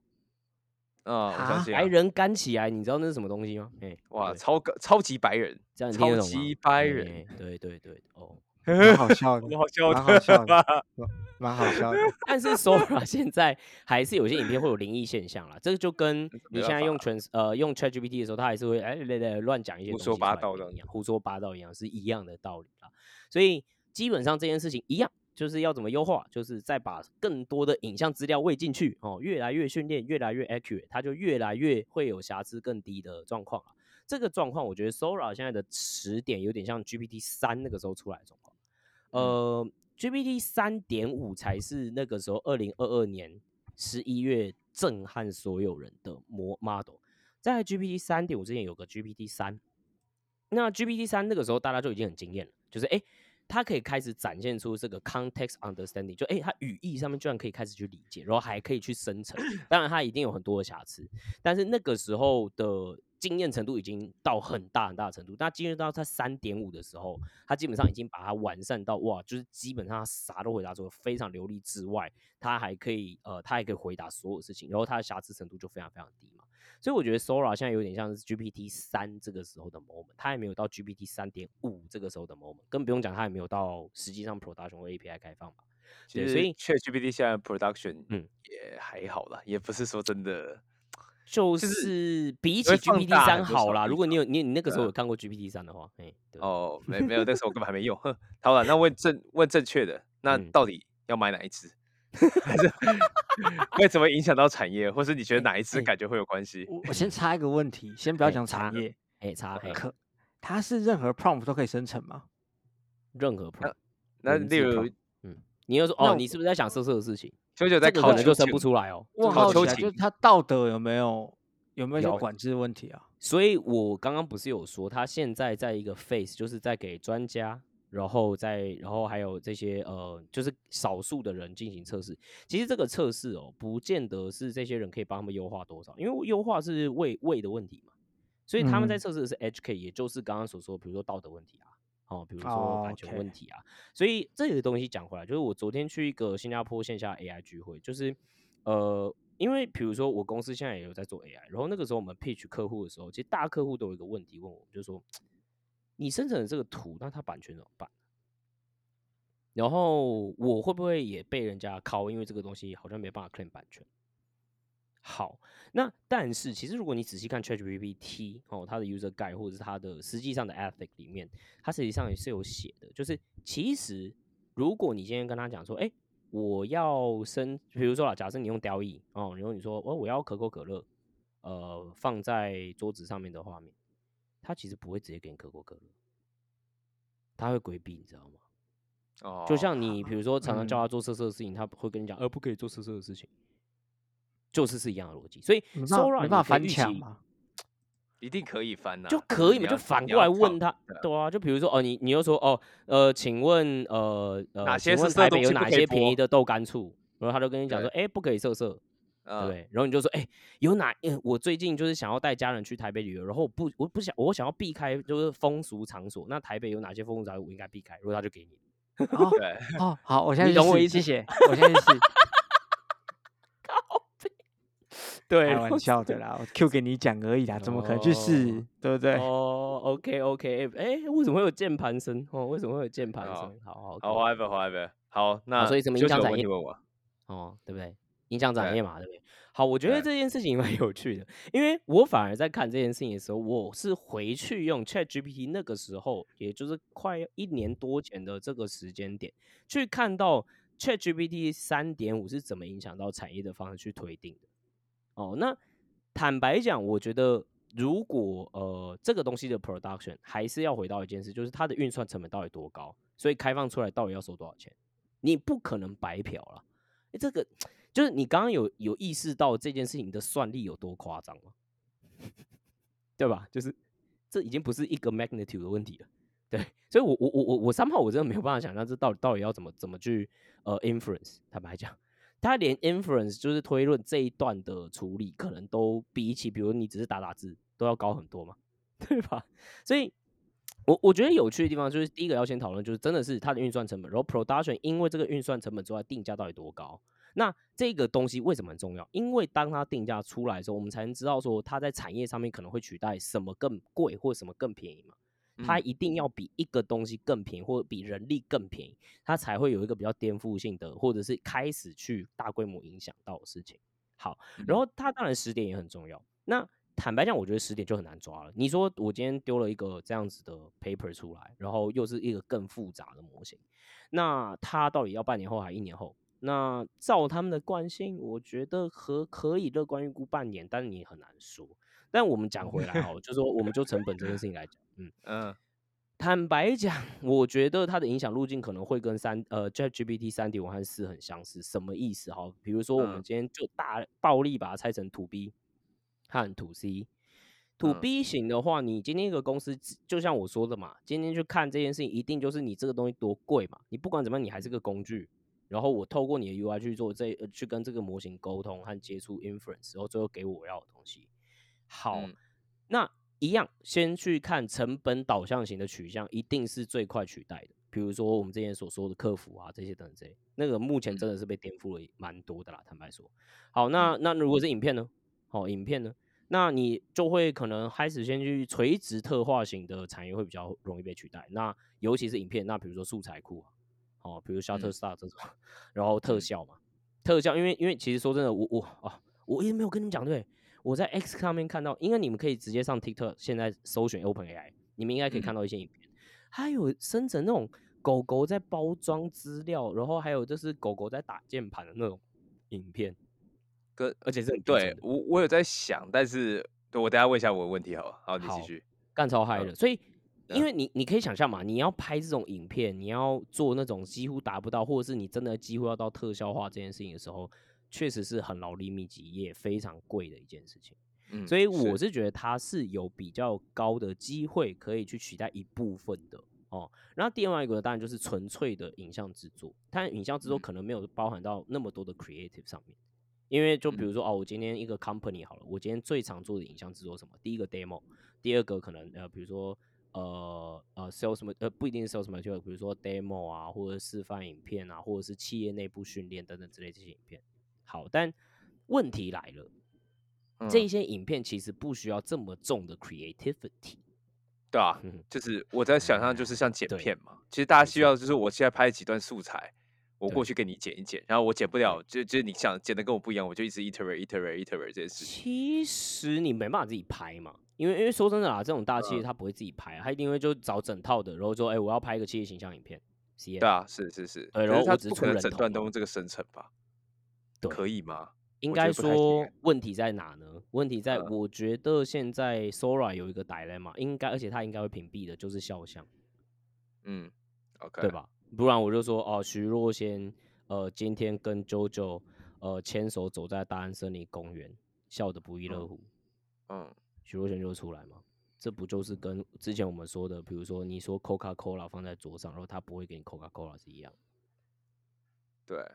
Speaker 2: 嗯，我相
Speaker 1: 啊
Speaker 2: 信啊
Speaker 3: 白人干起来，你知道那是什么东西吗？哎，
Speaker 2: 哇，
Speaker 3: 对
Speaker 2: 超个超级白人，
Speaker 3: 这样你听得
Speaker 2: 超
Speaker 3: 懂吗？
Speaker 2: 级白人，
Speaker 3: 哎对对对，哦。
Speaker 1: 蛮好笑的，
Speaker 2: 蛮好笑
Speaker 1: 蛮好笑
Speaker 2: 的
Speaker 1: 的，蛮蛮好笑的。
Speaker 3: 但是 Sora 现在还是有些影片会有灵异现象啦，这个就跟
Speaker 2: 没办
Speaker 3: 你现在用
Speaker 2: 法
Speaker 3: Trans 呃用 ChatGPT 的时候，它还是会哎来来乱讲一些
Speaker 2: 胡
Speaker 3: 东西
Speaker 2: 说八道的
Speaker 3: 一样，胡说八道一样是一样的道理啦。所以基本上这件事情一样，就是要怎么优化，就是再把更多的影像资料喂进去哦，越来越训练，越来越 accurate，它就越来越会有瑕疵更低的状况啊。这个状况，我觉得 Sora 现在的时点有点像 GPT 三那个时候出来的状况。呃，GPT 三点五才是那个时候二零二二年十一月震撼所有人的模 model。在 GPT 三点五之前有个 GPT 三，那 GPT 三那个时候大家就已经很惊艳了，就是诶，它可以开始展现出这个 context understanding，就诶，它语义上面居然可以开始去理解，然后还可以去生成。当然它一定有很多的瑕疵，但是那个时候的经验程度已经到很大很大的程度。那进入到它三点五的时候，它基本上已经把它完善到哇，就是基本上它啥都回答出来，非常流利之外，它还可以呃，它还可以回答所有事情，然后它的瑕疵程度就非常非常低嘛。所以我觉得 Sora 现在有点像是 GPT 三这个时候的 moment，它还没有到 GPT 三点五这个时候的 moment，更不用讲它还没有到实际上 production 或 API 开放所以
Speaker 2: ChatGPT 现在 production
Speaker 3: 嗯
Speaker 2: 也还好啦，也不是说真的。
Speaker 3: 就
Speaker 2: 就是
Speaker 3: 是比起 GPT
Speaker 2: 大
Speaker 3: 三好啦，如果你有你你那个时候有看过 GPT 三的话，哎，对，
Speaker 2: 哦，没没有，那时候我根本还没用。哼好了，那问正问正确的，那
Speaker 3: 嗯
Speaker 2: 到底要买哪一只？还是会怎么影响到产业，或是你觉得哪一只
Speaker 3: 哎
Speaker 2: 感觉会有关系？
Speaker 1: 我我先插一个问题，先不要
Speaker 3: 哎
Speaker 1: 讲产
Speaker 3: 插
Speaker 1: 业，
Speaker 3: 哎，查黑
Speaker 1: 可它是任何 prompt 都可以生成吗？
Speaker 3: 任何 prompt，
Speaker 2: 那例如
Speaker 3: 嗯，你又说哦，你是不是在想色色的事情？
Speaker 2: 九九在考
Speaker 3: 能就生不出来哦。
Speaker 1: 我好奇啊，就是
Speaker 2: 瑾
Speaker 1: 它道德有没有有没有一些
Speaker 3: 有
Speaker 1: 管制的问题啊？
Speaker 3: 所以我刚刚不是有说，他现在在一个 phase，就是在给专家，然后再然后还有这些呃，就是少数的人进行测试。其实这个测试哦，不见得是这些人可以帮他们优化多少，因为优化是胃胃的问题嘛。所以他们在
Speaker 1: 嗯
Speaker 3: 测试的是 HK，也就是刚刚所说，比如说道德问题啊，哦，比如说
Speaker 1: 哦
Speaker 3: 版权
Speaker 1: OK
Speaker 3: 问题啊。所以这个东西讲回来，就是我昨天去一个新加坡线下 AI 聚会，就是呃，因为比如说我公司现在也有在做 AI，然后那个时候我们 pitch 客户的时候，其实大客户都有一个问题问我，就是说你生成的这个图，那它版权怎么办？然后我会不会也被人家拷？因为这个东西好像没办法 claim 版权。好，那但是其实如果你仔细看 ChatGPT 哦，它的 user guide 或者是它的实际上的 ethic 里面，它实际上也是有写的，就是其实如果你今天跟他讲说，哎、我要生，比如说啊，假设你用雕翼哦，然后你说哦，我要可口可乐，呃，放在桌子上面的画面，它其实不会直接给你可口可乐，他会规避，你知道吗？
Speaker 2: 哦，
Speaker 3: 就像你比如说常常叫
Speaker 1: 嗯
Speaker 3: 他做色色的事情，他会跟你讲，呃，不可以做色色的事情，就是是一样的逻辑。所以
Speaker 1: 没办法
Speaker 3: Sora
Speaker 1: 没办法翻墙嘛？
Speaker 2: 一定可以翻呐、
Speaker 3: 就可以嘛，就反过来问他
Speaker 2: 对啊，
Speaker 3: 就比如说哦，你你又说哦，呃，请问呃呃，
Speaker 2: 哪些
Speaker 3: 请问台北有哪些便宜的豆干醋？然后他就跟你讲说，哎，不可以色色，对
Speaker 2: 嗯
Speaker 3: 对？然后你就说，哎，有哪？呃我最近就是想要带家人去台北旅游，然后我不我不想我想要避开就是风俗场所，那台北有哪些风俗场所我应该避开？如果他就给你，
Speaker 1: 哦
Speaker 2: 对，
Speaker 1: 哦，好，我现在去试
Speaker 3: 你懂我意思
Speaker 1: 谢谢，我现在去试，
Speaker 3: 对
Speaker 1: 开玩笑的啦，我 Q 给你讲而已啦，怎么可能去试
Speaker 3: 哦？
Speaker 1: 对不对？
Speaker 3: 哦，OK OK，哎，为什么会有键盘声？哦，为什么会有键盘
Speaker 2: 哦
Speaker 3: 声？好好
Speaker 2: 好
Speaker 3: 好
Speaker 2: ，whatever whatever，好，那
Speaker 3: 所以什么影响产业
Speaker 2: 问我，
Speaker 3: 哦，对不对？影响产
Speaker 2: 对
Speaker 3: 业嘛，对不对？好，我觉得
Speaker 2: 对
Speaker 3: 这件事情蛮有趣的，因为我反而在看这件事情的时候，我是回去用 Chat GPT 那个时候，也就是快一年多前的这个时间点，去看到 Chat GPT 三点五是怎么影响到产业的方式去推定的。哦，那坦白讲，我觉得如果呃这个东西的 production 还是要回到一件事，就是它的运算成本到底多高，所以开放出来到底要收多少钱？你不可能白嫖了。诶这个就是你刚刚有有意识到这件事情的算力有多夸张吗？对吧？就是这已经不是一个 magnitude 的问题了。对，所以我我我我我三号我真的没有办法想象这到底到底要怎么怎么去呃 inference。坦白讲，他连 inference 就是推论这一段的处理，可能都比起比如你只是打打字都要高很多嘛，对吧？所以。我我觉得有趣的地方就是，第一个要先讨论，就是真的是它的运算成本，然后 production 因为这个运算成本之外，定价到底多高？那这个东西为什么很重要？因为当它定价出来的时候，我们才能知道说它在产业上面可能会取代什么更贵或者什么更便宜嘛。它
Speaker 2: 嗯
Speaker 3: 一定要比一个东西更便宜，或者比人力更便宜，它才会有一个比较颠覆性的，或者是开始去大规模影响到的事情。好，然后它当然时点也很重要。那坦白讲，我觉得时点就很难抓了。你说我今天丢了一个这样子的 paper 出来，然后又是一个更复杂的模型，那它到底要半年后还是一年后？那照他们的惯性，我觉得可可以乐观预估半年，但是你很难说。但我们讲回来哦，就说我们就成本这件事情来讲，嗯，
Speaker 2: 嗯
Speaker 3: 坦白讲，我觉得它的影响路径可能会跟三呃 ChatGPT 三点五和四很相似。什么意思？哈，比如说我们
Speaker 2: 嗯
Speaker 3: 今天就大暴力把它拆成 To B 和 To C。To
Speaker 2: 嗯
Speaker 3: B 型的话，你今天一个公司，就像我说的嘛，今天去看这件事情，一定就是你这个东西多贵嘛。你不管怎么样，你还是个工具。然后我透过你的 UI 去做这，呃去跟这个模型沟通和接触 inference，然后最后给我要的东西。好，
Speaker 2: 嗯
Speaker 3: 那一样，先去看成本导向型的取向，一定是最快取代的。比如说我们之前所说的客服啊，这些等等这些，那个目前真的是被颠覆了蛮多的啦。坦白说，好，那那如果是影片呢？好、影片呢？那你就会可能开始先去垂直特化型的产业会比较容易被取代。那尤其是影片，那比如说素材库啊，哦，比如 Shutterstock 这种，然后特
Speaker 2: 嗯
Speaker 3: 效嘛，特效，因为因为其实说真的，我我啊，我一直没有跟你们讲对，我在 X 上面看到，因为你们可以直接上 TikTok，现在搜寻 OpenAI，你们应该可以看到一些影片，它有生成那种狗狗在包装资料，然后还有就是狗狗在打键盘的那种影片，
Speaker 2: 跟
Speaker 3: 而且是很
Speaker 2: 对我我有在想，但是对我等下问一下我的问题好了，好，你继续。
Speaker 3: 干超嗨
Speaker 2: 嗯
Speaker 3: 的。所以，因为你你可以想象嘛，你要拍这种影片，你要做那种几乎达不到，或者是你真的几乎要到特效化这件事情的时候，确实是很劳力密集，也非常贵的一件事情。
Speaker 2: 嗯，
Speaker 3: 所以我是觉得它是有比较高的机会可以去取代一部分的哦。然后另外一个当然就是纯粹的影像制作，但影像制作
Speaker 2: 嗯
Speaker 3: 可能没有包含到那么多的 creative 上面。因为就比如说、哦，我今天一个 company 好了，我今天最常做的影像制作什么？第一个 demo，第二个可能呃，比如说呃呃 sales 什么呃不一定是 sales 什么，就比如说 demo 啊，或者示范影片啊，或者是企业内部训练等等之类这些影片。好，但问题来了。这一
Speaker 2: 嗯
Speaker 3: 些影片其实不需要这么重的 creativity，
Speaker 2: 对啊，
Speaker 3: 嗯
Speaker 2: 就是我在想象就是像剪片嘛，其实大家需要就是我现在拍几段素材，我过去给你剪一剪，然后我剪不了，就就是你想剪的跟我不一样，我就一直 iterate iterate iterate 这件事情。
Speaker 3: 其实你没办法自己拍嘛，因为因为说真的啦，这种大企业
Speaker 2: 嗯
Speaker 3: 他不会自己拍啊，他一定会就找整套的，然后说，哎、我要拍一个企业形象影片
Speaker 2: 对啊，是是是，
Speaker 3: 对然后他只出
Speaker 2: 不可能整段都用这个生成吧？
Speaker 3: 对
Speaker 2: 可以吗？
Speaker 3: 应该说
Speaker 2: 欸
Speaker 3: 问题在哪呢？问题在
Speaker 2: 嗯
Speaker 3: 我觉得现在 Sora 有一个 dilemma，应该而且他应该会屏蔽的，就是肖像，
Speaker 2: 嗯，OK，
Speaker 3: 对？吧？不然我就说哦，徐若瑄呃今天跟 JoJo 呃牵手走在大安森林公园，笑得不亦乐
Speaker 2: 嗯
Speaker 3: 乎。
Speaker 2: 嗯，
Speaker 3: 徐若瑄就出来嘛，这不就是跟之前我们说的，比如说你说 Coca Cola 放在桌上，然后他不会给你 Coca Cola 是一样。
Speaker 2: 对。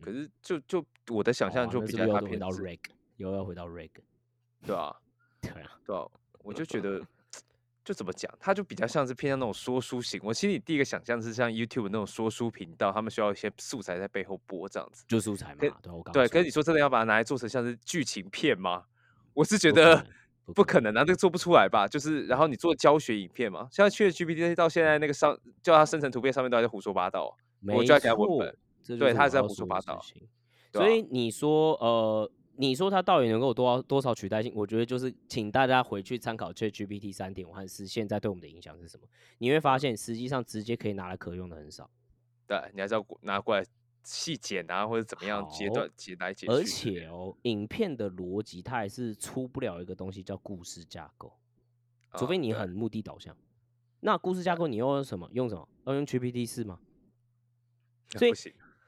Speaker 2: 可是就就我的想象就比较
Speaker 3: 那是不是又回到 reg，又要回到 reg，
Speaker 2: 对啊，
Speaker 3: 对啊，
Speaker 2: 对啊，我就觉得，就怎么讲，他就比较像是偏向那种说书型。我心里第一个想象是像 YouTube 那种说书频道，他们需要一些素材在背后播这样子。
Speaker 3: 就素材嘛，
Speaker 2: 跟
Speaker 3: 对啊我刚
Speaker 2: 对，
Speaker 3: 刚
Speaker 2: 可是你说真的要把它拿来做成像是剧情片吗？我是觉得
Speaker 3: 不可
Speaker 2: 能啊，这个做不出来吧？就是然后你做教学影片嘛，像 Chat GPT 到现在那个上叫它生成图片上面都还在胡说八道。
Speaker 3: 没
Speaker 2: 我就要给他文
Speaker 3: 错
Speaker 2: 本，
Speaker 3: 这
Speaker 2: 对他是在胡说八道
Speaker 3: 所以你说呃，你说它到底能够有多少多少取代性？我觉得就是请大家回去参考 ChatGPT 三点五和四现在对我们的影响是什么，你会发现实际上直接可以拿来可用的很少。
Speaker 2: 对你还是要拿过来细剪啊，或者怎么样截
Speaker 3: 好
Speaker 2: 断截来截去。
Speaker 3: 而且哦，影片的逻辑它还是出不了一个东西叫故事架构，除非你很目的导向。那故事架构你又用什么？用什么？要用 GPT 四吗？所以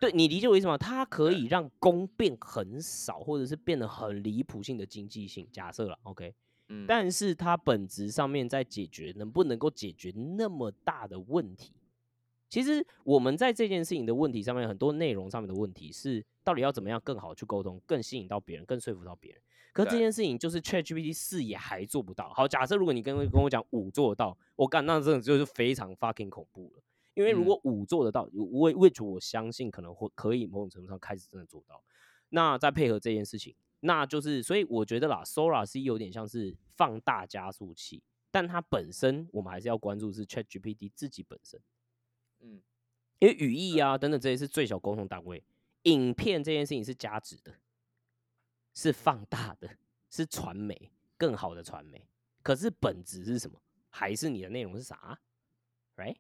Speaker 3: 对你理解我意思吗？它可以让功变很少，或者是变得很离谱性的经济性。假设了，OK，
Speaker 2: 嗯，
Speaker 3: 但是它本质上面在解决能不能够解决那么大的问题？其实我们在这件事情的问题上面，很多内容上面的问题是，到底要怎么样更好去沟通，更吸引到别人，更说服到别人。可是这件事情就是 ChatGPT 四也还做不到。好，假设如果你跟跟我讲五做得到，我干那真的就是非常 fucking 恐怖了。因为如
Speaker 2: 嗯
Speaker 3: 果五做得到，为为主我相信可能会可以某种程度上开始真的做到。那再配合这件事情，那就是所以我觉得啦，Sora 是有点像是放大加速器，但它本身我们还是要关注是 ChatGPT 自己本身。
Speaker 2: 嗯，
Speaker 3: 因为语义啊等等这些是最小沟通单位，影片这件事情是加值的，是放大的，是传媒更好的传媒。可是本质是什么？还是你的内容是啥？Right？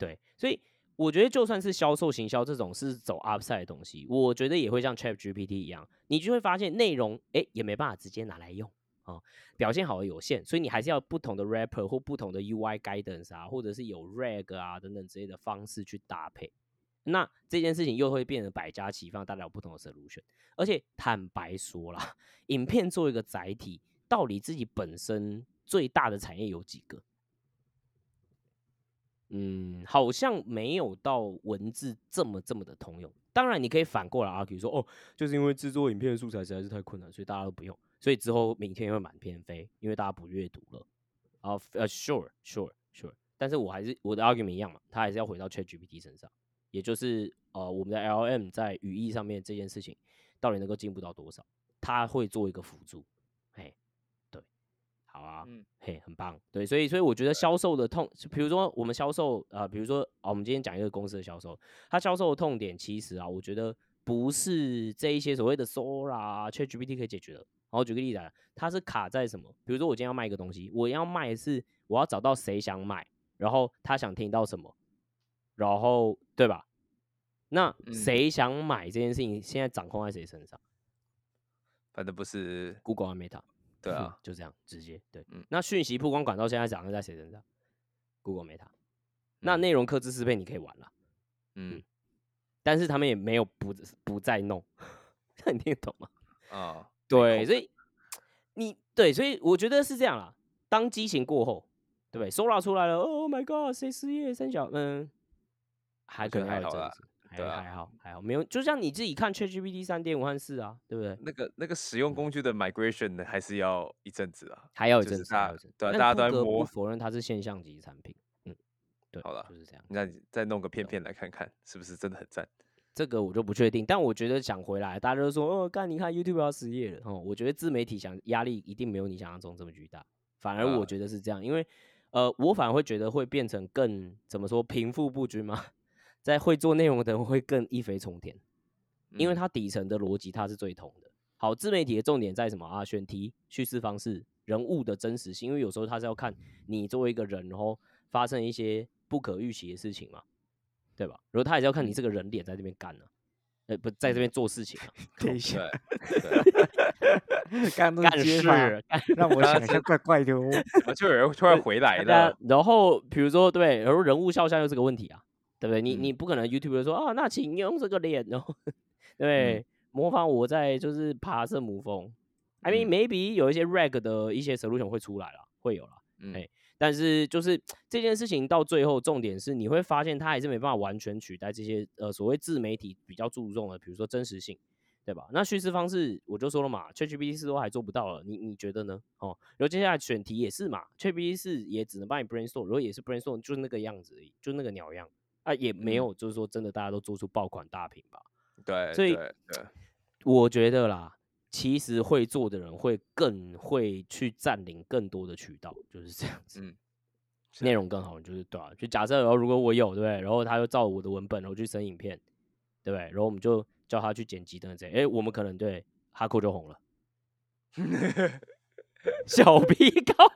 Speaker 3: 对，所以我觉得就算是销售行销这种是走 upside 的东西，我觉得也会像 Chat GPT 一样，你就会发现内容哎也没办法直接拿来用啊、表现好的有限，所以你还是要不同的 rapper 或不同的 UI guidance 啊，或者是有 rag 啊等等之类的方式去搭配。那这件事情又会变得百家齐放，大家有不同的 solution。而且坦白说啦，影片做一个载体，到底自己本身最大的产业有几个？嗯，好像没有到文字这么这么的通用。当然，你可以反过来 argue 说，哦，就是因为制作影片素材实在是太困难，所以大家都不用，所以之后明天会满篇飞，因为大家不阅读了。啊，呃，sure sure sure，但是我还是我的 argument 一样嘛，它还是要回到 ChatGPT 身上，也就是呃，我们的 LM 在语义上面这件事情到底能够进步到多少，它会做一个辅助。嘿，好啊，
Speaker 2: 嗯
Speaker 3: 嘿，很棒，对，所以所以我觉得销售的痛，就比如说我们销售，呃，比如说啊，我们今天讲一个公司的销售，它销售的痛点其实啊，我觉得不是这一些所谓的 Sora 啊、ChatGPT 可以解决的。然后举个例子来，它是卡在什么？比如说我今天要卖一个东西，我要卖的是我要找到谁想买，然后他想听到什么，然后对吧？那
Speaker 2: 嗯
Speaker 3: 谁想买这件事情，现在掌控在谁身上
Speaker 2: 反正不是
Speaker 3: ，？Google 和 Meta。
Speaker 2: 对啊，
Speaker 3: 就这样直接对。
Speaker 2: 嗯
Speaker 3: 那讯息曝光管道现在掌握在谁身上？Google Meta。那
Speaker 2: 嗯
Speaker 3: 内容克制适配你可以玩了，
Speaker 2: 嗯
Speaker 3: 但是他们也没有不不再弄，你听得懂吗？
Speaker 2: 啊，
Speaker 3: 对，所以你对，所以我觉得是这样啦。当激情过后，对不对？Sora 出来了，Oh my God，谁失业？三角，嗯，还可
Speaker 2: 我觉得还好啦
Speaker 3: 能还有一阵子，还
Speaker 2: 对啊
Speaker 3: 还好还好，没有。就像你自己看 ChatGPT 三点五和四啊，对不对？
Speaker 2: 那个那个使用工具的 migration 呢，还是要一阵子啊。
Speaker 3: 还要一阵子。
Speaker 2: 对啊大家都在摸
Speaker 3: 否认它是现象级产品。嗯，对，
Speaker 2: 好了
Speaker 3: 就是这样。
Speaker 2: 那你再弄个片片来看看，是不是真的很赞？
Speaker 3: 这个我就不确定，但我觉得讲回来，大家都说哦，干你看 YouTube 要失业了哦，我觉得自媒体想压力一定没有你想象中这么巨大，反而我
Speaker 2: 呃
Speaker 3: 觉得是这样，因为呃，我反而会觉得会变成更怎么说贫富不均嘛，在会做内容的人会更一飞冲天，因为
Speaker 2: 嗯
Speaker 3: 它底层的逻辑它是最通的。好，自媒体的重点在什么啊？选题、叙事方式、人物的真实性，因为有时候它是要看你作为一个人，然后发生一些不可预期的事情嘛，对吧？然后他也是要看你这个人脸在这边干呢、呃，不在这边做事情啊，
Speaker 1: 等一下，
Speaker 2: 对 对，
Speaker 3: 干
Speaker 1: 个接法
Speaker 3: 事干
Speaker 1: 让我想一下怪怪的哦。
Speaker 2: 怎么就有人突然回来了？
Speaker 3: 然后比如说对，然后人物肖像又是个问题啊，对不对？你
Speaker 2: 嗯
Speaker 3: 你不可能 YouTube 说啊，那请用这个脸，然 后对、模仿我在就是爬圣母峰。I mean
Speaker 2: 嗯
Speaker 3: maybe 有一些 rag 的一些 solution 会出来了，会有了。
Speaker 2: 嗯
Speaker 3: 哎但是就是这件事情到最后，重点是你会发现它还是没办法完全取代这些呃所谓自媒体比较注重的，比如说真实性，对吧？那叙事方式我就说了嘛，ChatGPT 四都还做不到了，你你觉得呢？哦，然后接下来选题也是嘛，ChatGPT 四也只能帮你 brainstorm，然后也是 brainstorm 就是那个样子而已，就那个鸟样啊，也没
Speaker 2: 嗯
Speaker 3: 有就是说真的大家都做出爆款大屏吧。
Speaker 2: 对，
Speaker 3: 所以我觉得啦，其实会做的人会更会去占领更多的渠道，就是这样子。
Speaker 2: 嗯
Speaker 3: 内容更好，就是对啊，就假设，然后如果我有对不对，然后他又照我的文本，然后去生影片，对不对？然后我们就叫他去剪辑等等这些，哎，我们可能对哈库就红了，小屁靠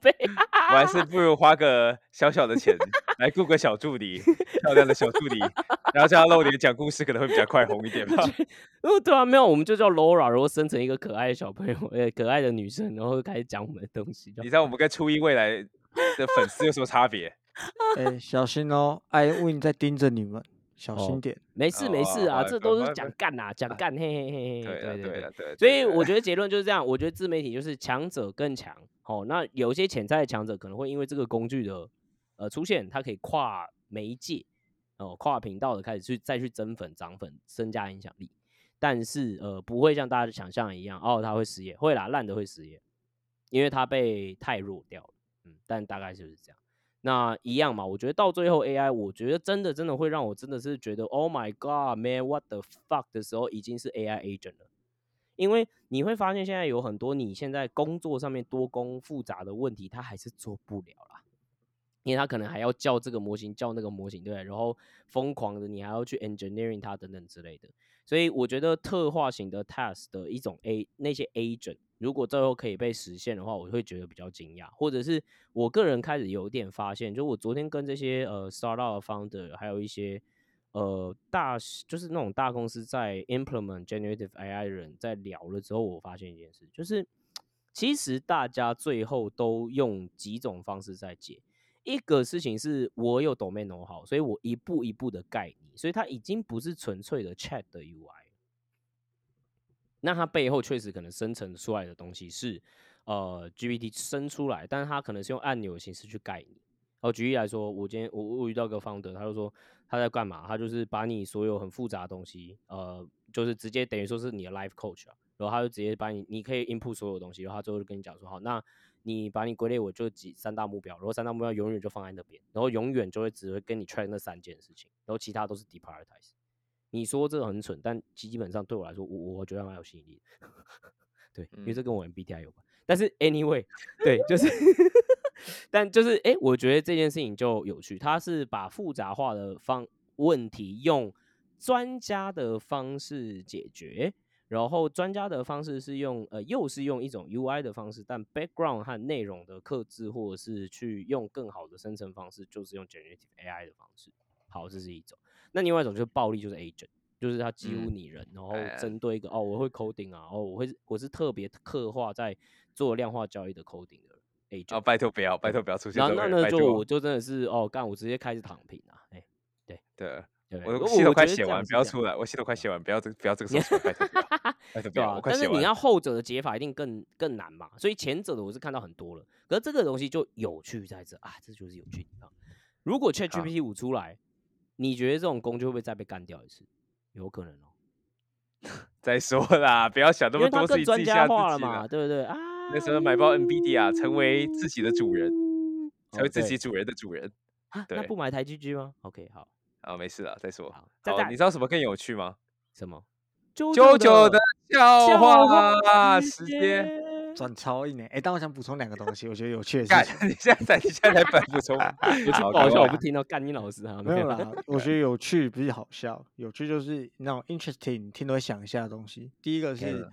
Speaker 3: 背，
Speaker 2: 我还是不如花个小小的钱 来雇个小助理，漂亮的小助理，然后叫他露脸讲故事，可能会比较快红一点吧。
Speaker 3: 哦，对啊，没有，我们就叫 Laura，然后生成一个可爱的小朋友，呃，可爱的女生，然后开始讲我们的东西，
Speaker 2: 你知道我们跟初一未来的粉丝有什么差别？
Speaker 1: 哎，小心哦，iWin 在盯着你们，小心
Speaker 3: 哦
Speaker 1: 点。
Speaker 3: 没事没事啊，
Speaker 2: 哦
Speaker 3: 这都是讲干呐，讲干，嘿嘿嘿嘿，
Speaker 2: 对啊
Speaker 3: 对对
Speaker 2: 对
Speaker 3: 所以我觉得结论就是这样，我觉得自媒体就是强者更强。哦，那有一些潜在的强者可能会因为这个工具的呃出现，它可以跨媒介哦、跨频道的开始去再去增粉、涨粉、增加影响力。但是呃，不会像大家想象一样，哦，他会失业，会啦，烂的会失业，因为他被太弱掉了。嗯，但大概就是这样。那一样嘛，我觉得到最后 AI，我觉得真的真的会让我真的是觉得，Oh my God, man, what the fuck 的时候，已经是 AI agent 了。因为你会发现现在有很多你现在工作上面多工复杂的问题，它还是做不了啦。因为它可能还要叫这个模型，叫那个模型，对？然后疯狂的你还要去 engineering 它等等之类的。所以我觉得特化型的 task 的一种 A 那些 agent，如果最后可以被实现的话，我会觉得比较惊讶，或者是我个人开始有点发现，就我昨天跟这些呃 startup founder，还有一些呃大就是那种大公司在 implement generative AI 人在聊了之后，我发现一件事，就是其实大家最后都用几种方式在解。一个事情是我有 domain 好，所以我一步一步的盖你，所以它已经不是纯粹的 chat 的 UI。那它背后确实可能生成出来的东西是呃 GPT 生出来，但是它可能是用按钮的形式去盖你。然后举例来说，我今天我我遇到个 founder，他就说他在干嘛？他就是把你所有很复杂的东西，呃，就是直接等于说是你的 life coach 啊，然后他就直接把你，你可以 input 所有东西，然后他最后就跟你讲说，好，那你把你归类我就几三大目标，然后三大目标永远就放在那边，然后永远就会只会跟你 track 那三件事情，然后其他都是 deprioritize。你说这个很蠢，但基本上对我来说，我我觉得蛮有吸引力的。对，因为这跟我 MBTI 有关。但是 anyway，对，就是，但就是，哎、我觉得这件事情就有趣，它是把复杂化的方问题用专家的方式解决，然后专家的方式是用呃，又是用一种 UI 的方式，但 background 和内容的克制，或者是去用更好的生成方式，就是用 generative AI 的方式。好，这是一种。那另外一种就是暴力，就是 agent，就是他几乎
Speaker 2: 嗯
Speaker 3: 拟人，然后
Speaker 2: 哎
Speaker 3: 针对一个哦，我会 coding 啊，哦，我会我是特别刻画在做量化交易的 coding 的 agent。
Speaker 2: 哦，拜托不要，拜托不要出现
Speaker 3: 然后那那
Speaker 2: 这种人，拜托
Speaker 3: 就我。就真的是哦，干我直接开始躺平啊，哎、
Speaker 2: 对，
Speaker 3: 对对，
Speaker 2: 我
Speaker 3: 我
Speaker 2: 系统快写完，不要出来，我系统快写完，不要这不要这个时候出来，拜托不要，拜托不要，
Speaker 3: 对啊
Speaker 2: 我，快写完。
Speaker 3: 但是你要后者的解法一定更更难嘛，所以前者的我是看到很多了，可是这个东西就有趣在这啊，这就是有趣的地方。如果 ChatGPT 五出来，你觉得这种工就会不会再被干掉一次？有可能哦，
Speaker 2: 再说啦，不要想那么多，自己自己吓自己嘛。
Speaker 3: 对不对啊？
Speaker 2: 那时候买包 NVIDIA 成为自己的主人，成
Speaker 3: 哦
Speaker 2: 为自己主人的主人。
Speaker 3: 啊，那不买台 GG 吗？OK，好，
Speaker 2: 啊，没事了，再说。
Speaker 3: 好，再
Speaker 2: 好，你知道什么更有趣吗？
Speaker 3: 什么？九
Speaker 2: 九九的笑话时间。
Speaker 1: 转超硬诶、欸。但我想补充两个东西，我觉得有趣的
Speaker 2: 干
Speaker 1: 事情。，
Speaker 2: 你现在才你现在才本补充。
Speaker 3: 我去
Speaker 2: 好
Speaker 3: 不好笑，我不听到干你老师啊，
Speaker 1: 没有啦，我觉得有趣不是好笑，有趣就是那种 interesting，听都会想一下的东西。第一个是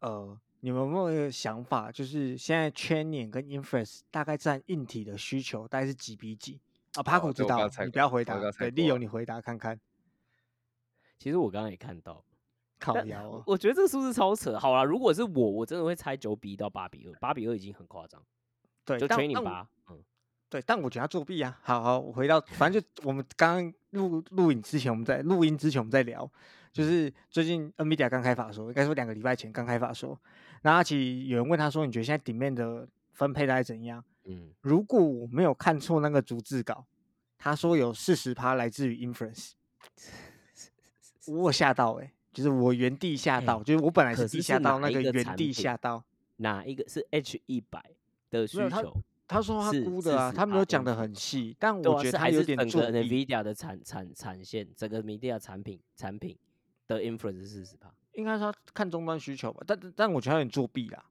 Speaker 2: 嗯，
Speaker 1: 呃，你们有没有一个想法，就是现在 training 跟 inference 大概占硬体的需求大概是几比几？啊，帕库知道你不要回答对，利友
Speaker 2: 过
Speaker 1: 你回答看看。
Speaker 3: 其实我刚刚也看到，但
Speaker 1: 靠腰哦，
Speaker 3: 我觉得这个数字超扯。好啦，如果是我，我真的会猜九比一到八比二，八比二已经很夸张，
Speaker 1: 对，
Speaker 3: 就吹你八，嗯，
Speaker 1: 对，但我觉得他作弊啊。好好，我回到，反正就我们刚刚录录影之前，我们在录音之前我们在聊，就是最近 NVIDIA 刚开法说，应该说两个礼拜前刚开法说，然后其实有人问他说，你觉得现在顶面的分配大概怎样？
Speaker 3: 嗯，
Speaker 1: 如果我没有看错那个逐字稿，他说有四十趴来自于 inference，我有吓到哎、就是我原地吓
Speaker 3: 哎
Speaker 1: 到，就是我本来
Speaker 3: 是
Speaker 1: 是地下道那个原地
Speaker 3: 个产品
Speaker 1: 吓到。
Speaker 3: 哪一个是 H 一百的需求？
Speaker 1: 他说他估的啊，他没有讲的很细，但我觉得他有
Speaker 3: 是还是整个。NVIDIA 的产产产线，整个 NVIDIA 产品产品的 influence 是四十趴。
Speaker 1: 应该是他看终端需求吧，但但但我觉得他有点作弊啦。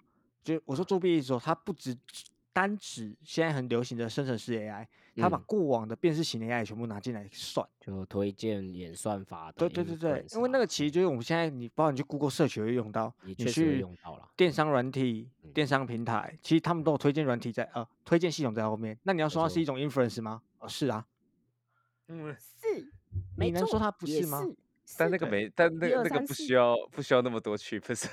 Speaker 1: 就我说作弊的时候，他不只单指现在很流行的生成式 AI，他把
Speaker 3: 嗯
Speaker 1: 过往的辨识型 AI 全部拿进来算。
Speaker 3: 就推荐演算法的
Speaker 1: 对对对对，因为那
Speaker 3: 啊
Speaker 1: 个其实就是我们现在你包括你去 Google Search 会用到，你去
Speaker 3: 用到了
Speaker 1: 电商软体、
Speaker 3: 嗯
Speaker 1: 电商平台，其实他们都有推荐软体在呃推荐系统在后面。那你要说它是一种 inference 吗？哦，是啊，
Speaker 2: 嗯，
Speaker 3: 是，
Speaker 1: 你能说它不是吗？
Speaker 2: 但那个没，但那个那个不需要不需要那么多去，不是？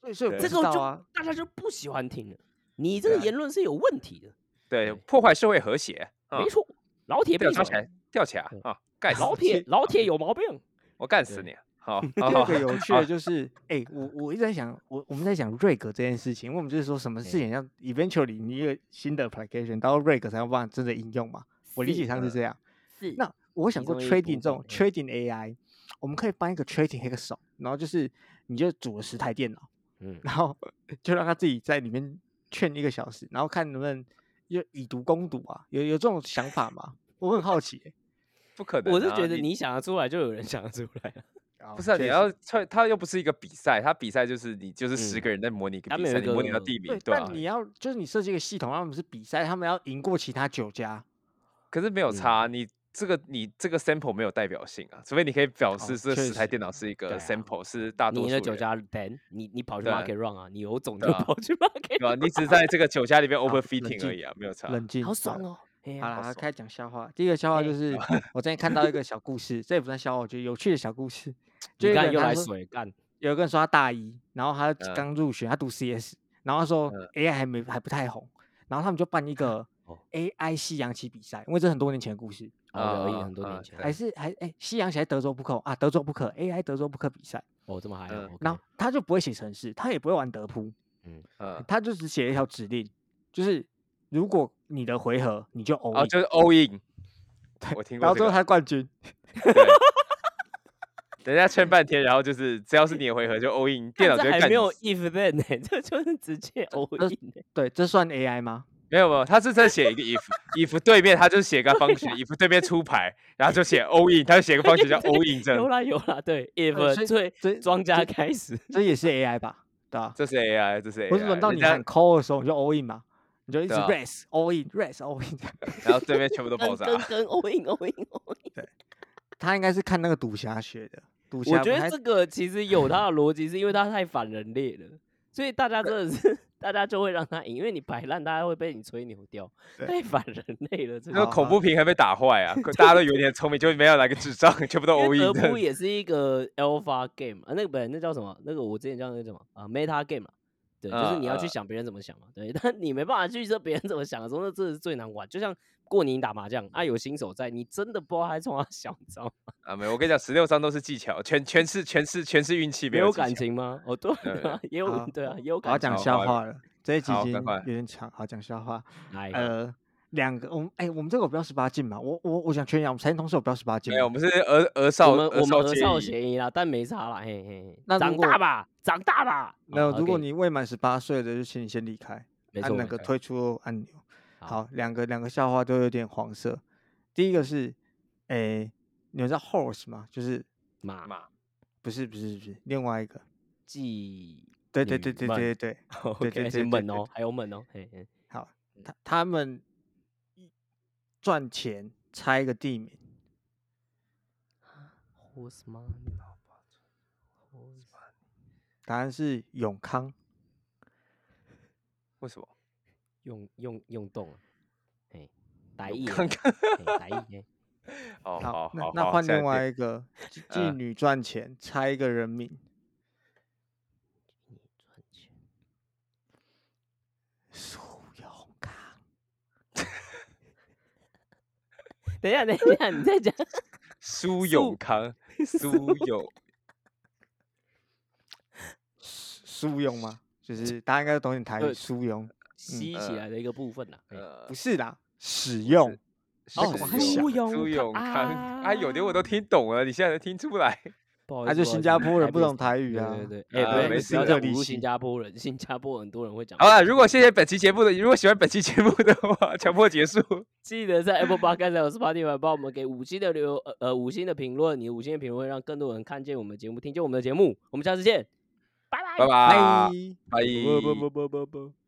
Speaker 1: 所以所以我
Speaker 2: 对
Speaker 1: 不
Speaker 3: 这个就。大家就不喜欢听了。你这个言论是有问题的，
Speaker 2: 对
Speaker 3: 对，
Speaker 2: 破坏社会和谐。啊
Speaker 3: 没错。老铁闭嘴
Speaker 2: 吊起，来，吊起来啊！干死
Speaker 3: 老
Speaker 2: 你
Speaker 3: 铁老铁有毛病。
Speaker 2: 我干死你！好，
Speaker 1: 第
Speaker 2: 好好
Speaker 1: 二个有趣的就是，哎、我我一直在想，我我们在讲 rig 这件事情，因为我们就是说什么事情要 eventually 你一个新的 application 到 rig 才有办法真的应用嘛？我理解上是这样。
Speaker 3: 是
Speaker 1: 那我想过 trading
Speaker 3: 部
Speaker 1: 这种 trading AI，我们可以搬一个 trading 黑个手，然后就是你就组了十台电脑，
Speaker 3: 嗯，
Speaker 1: 然后 就让他自己在里面劝一个小时，然后看能不能就以毒攻毒啊？有有这种想法吗？我很好奇、欸。
Speaker 2: 不可能啊。
Speaker 3: 我是觉得你想得出来，就有人想得出来
Speaker 2: 不是啊，你要他他又不是一个比赛，他比赛就是你就是十
Speaker 3: 嗯
Speaker 2: 个人在模拟一个
Speaker 3: 他
Speaker 2: 比赛，你模拟到第名
Speaker 1: 对，，
Speaker 2: 对啊
Speaker 1: 但。你要就是你设计一个系统，让他们是比赛，他们要赢过其他九家。
Speaker 2: 可是没有
Speaker 3: 嗯
Speaker 2: 差，你这个你这个 sample 没有代表性啊，除非你可以表
Speaker 1: 哦
Speaker 2: 示这十台电脑是一个 sample，是大多
Speaker 3: 你
Speaker 2: 数人，
Speaker 3: 的酒家 Dan，你你跑去 market run 啊，你有种就
Speaker 2: 对啊
Speaker 3: 跑去 market？run，
Speaker 2: 你只是在这个酒家里面 overfitting 而已啊，没有差。
Speaker 1: 冷静，
Speaker 3: 好爽哦。嘿
Speaker 1: 好
Speaker 3: 啊
Speaker 1: 了，开始讲笑话。第一个笑话就
Speaker 3: 哎
Speaker 1: 是 我之前看到一个小故事，这也不算笑话，我觉得有趣的小故事。就
Speaker 3: 又
Speaker 1: 有一个人他说
Speaker 3: 来水干，
Speaker 1: 有一个人说他大一，然后他
Speaker 2: 嗯
Speaker 1: 刚入学，他读 CS，然后他说
Speaker 2: 嗯
Speaker 1: AI 还没还不太红，然后他们就办一 个
Speaker 3: 哦
Speaker 1: AI 西洋棋比赛，因为这很多年前的故事，
Speaker 2: 啊啊
Speaker 3: 很多年前
Speaker 1: 还是还哎夕阳写在德州扑克啊，德州扑克 AI 德州扑克比赛，
Speaker 3: 哦，这么还
Speaker 2: 嗯
Speaker 3: 好。
Speaker 1: 然后他就不会写程式，他也不会玩德扑，
Speaker 2: 嗯，
Speaker 1: 他就只写了一条指令，就是如果你的回合你就 all
Speaker 2: 就是 all in，我听过
Speaker 1: 然后最后。他冠军。
Speaker 2: 对，人家劝半天，然后就是只要是你的回合就 all in，电脑就
Speaker 3: 没有
Speaker 2: 死
Speaker 3: if then 呢，这就是直接 all in 欸
Speaker 1: 对，这算 AI 吗？
Speaker 2: 没有没有，他是在写一个 if，if 对面他就写个方形，if 对面出牌，然后就写 all in，他就写个方形叫 all in 阵
Speaker 3: 有，啦有啦，对，if 最
Speaker 1: 最
Speaker 3: 庄家
Speaker 1: 这
Speaker 3: 开始，
Speaker 1: 这也是 AI 吧？对吧？
Speaker 2: 这是 AI，这是 AI，
Speaker 1: 不是轮到你喊 call 的时候你就 all in 嘛？你就一直
Speaker 2: 对啊
Speaker 1: race all in race all in。
Speaker 2: 然后对面全部都爆炸，
Speaker 3: 跟跟跟 all in all in all in。
Speaker 1: 对他应该是看那个赌侠学的，赌侠
Speaker 3: 我觉得这个其实有他的逻辑，是因为他太反人类了，所以大家真的是大家就会让他赢，因为你摆烂，大家会被你吹牛掉，
Speaker 1: 对
Speaker 3: 太反人类了。这个
Speaker 2: 那恐怖平衡被打坏啊，大家都以为你很聪明，就没有来个智障，全部都
Speaker 3: 因
Speaker 2: all
Speaker 3: 为德扑。也是一个 alpha game 啊，那个本那叫什么？那个我之前叫那个什么啊，meta game 啊。对，就是
Speaker 2: 嗯
Speaker 3: 你要去
Speaker 2: 嗯
Speaker 3: 想别人怎么想嘛，对，但你没办法去说别人怎么想的时候，那真的是最难玩。就像过年打麻将啊，有新手在，你真的不知道他从哪想，你知道吗？
Speaker 2: 啊，没有，我跟你讲，十六张都是技巧，全全是全是全是运气，
Speaker 3: 没有。感情吗？哦，对
Speaker 2: 对
Speaker 3: 啊，也有
Speaker 1: 好
Speaker 3: 对啊，也有
Speaker 1: 我要讲
Speaker 3: 感情。
Speaker 2: 好
Speaker 1: 笑话了，这一集已经
Speaker 2: 赶快
Speaker 1: 有点长，好讲笑话。
Speaker 3: 来，
Speaker 1: 呃，两个，我们哎，我们这个有标十八禁嘛？我我我想确认一下，我们财经同事有标十八禁
Speaker 2: 没有，我
Speaker 1: 吗？
Speaker 2: 们是儿儿少
Speaker 3: 我们我们
Speaker 2: 少
Speaker 3: 儿少。嫌疑啦，但没差啦，嘿嘿嘿，长
Speaker 1: 那如果
Speaker 3: 大吧，长大吧。
Speaker 1: 没有，
Speaker 3: 好
Speaker 1: 如果
Speaker 3: OK，
Speaker 1: 你未满十八岁的，就请你先离开，
Speaker 3: 没错，
Speaker 1: 按那
Speaker 3: 没错
Speaker 1: 个退出按钮。
Speaker 3: 好
Speaker 1: 好，两个两个笑话都有点黄色。第一个是，诶，你们知道 horse 吗？就是
Speaker 3: 马
Speaker 2: 马，
Speaker 1: 不是不是不是另外一个？
Speaker 3: 季
Speaker 1: 对对对对对对对
Speaker 3: 而且
Speaker 1: 对对
Speaker 3: 猛哦，还有猛哦，嘿嘿，
Speaker 1: 好，他他们赚钱猜一个地名
Speaker 3: ，horse man，
Speaker 1: 答案是永康。
Speaker 2: 为什么？
Speaker 3: 用用用动啊，嘿，打一，打一，嘿
Speaker 2: 哦，
Speaker 1: 好
Speaker 2: 好，好，
Speaker 1: 那换另外一个，妓女赚钱猜一个人名，
Speaker 3: 你赚钱，
Speaker 1: 苏永康。
Speaker 3: 等一下，等一下，你再讲，
Speaker 2: 苏永康，苏永
Speaker 1: 苏永吗？就是大家应该都懂点台语，
Speaker 3: 对
Speaker 1: 苏永
Speaker 3: 吸起
Speaker 2: 呃
Speaker 3: 来的一个部分啦，嘿
Speaker 2: 呃
Speaker 1: 不是啦，使用。
Speaker 3: 哦
Speaker 1: 是
Speaker 3: 苏永
Speaker 2: 朱永康，
Speaker 3: 啊
Speaker 2: 啊，有的我都听懂了，你现在才听出来。
Speaker 3: 不好意思，
Speaker 1: 那就新加坡人不懂
Speaker 3: 台
Speaker 1: 台语啊。
Speaker 3: 对对对，
Speaker 2: 啊
Speaker 3: 哎，不
Speaker 2: 没
Speaker 3: 要新加坡人，新加坡很多人会讲。
Speaker 2: 好了，如果谢谢本期节目的，如果喜欢本期节目的话，强迫结束。
Speaker 3: 记得在 Apple Podcast 还有 Spotify 帮我们给五星的留呃呃五星的评论，你五星的评论会让更多人看见我们的节目，听见我们的节目。我们下次见，拜拜
Speaker 2: 拜拜
Speaker 1: 拜。
Speaker 2: 拜。
Speaker 3: 不不不不不不。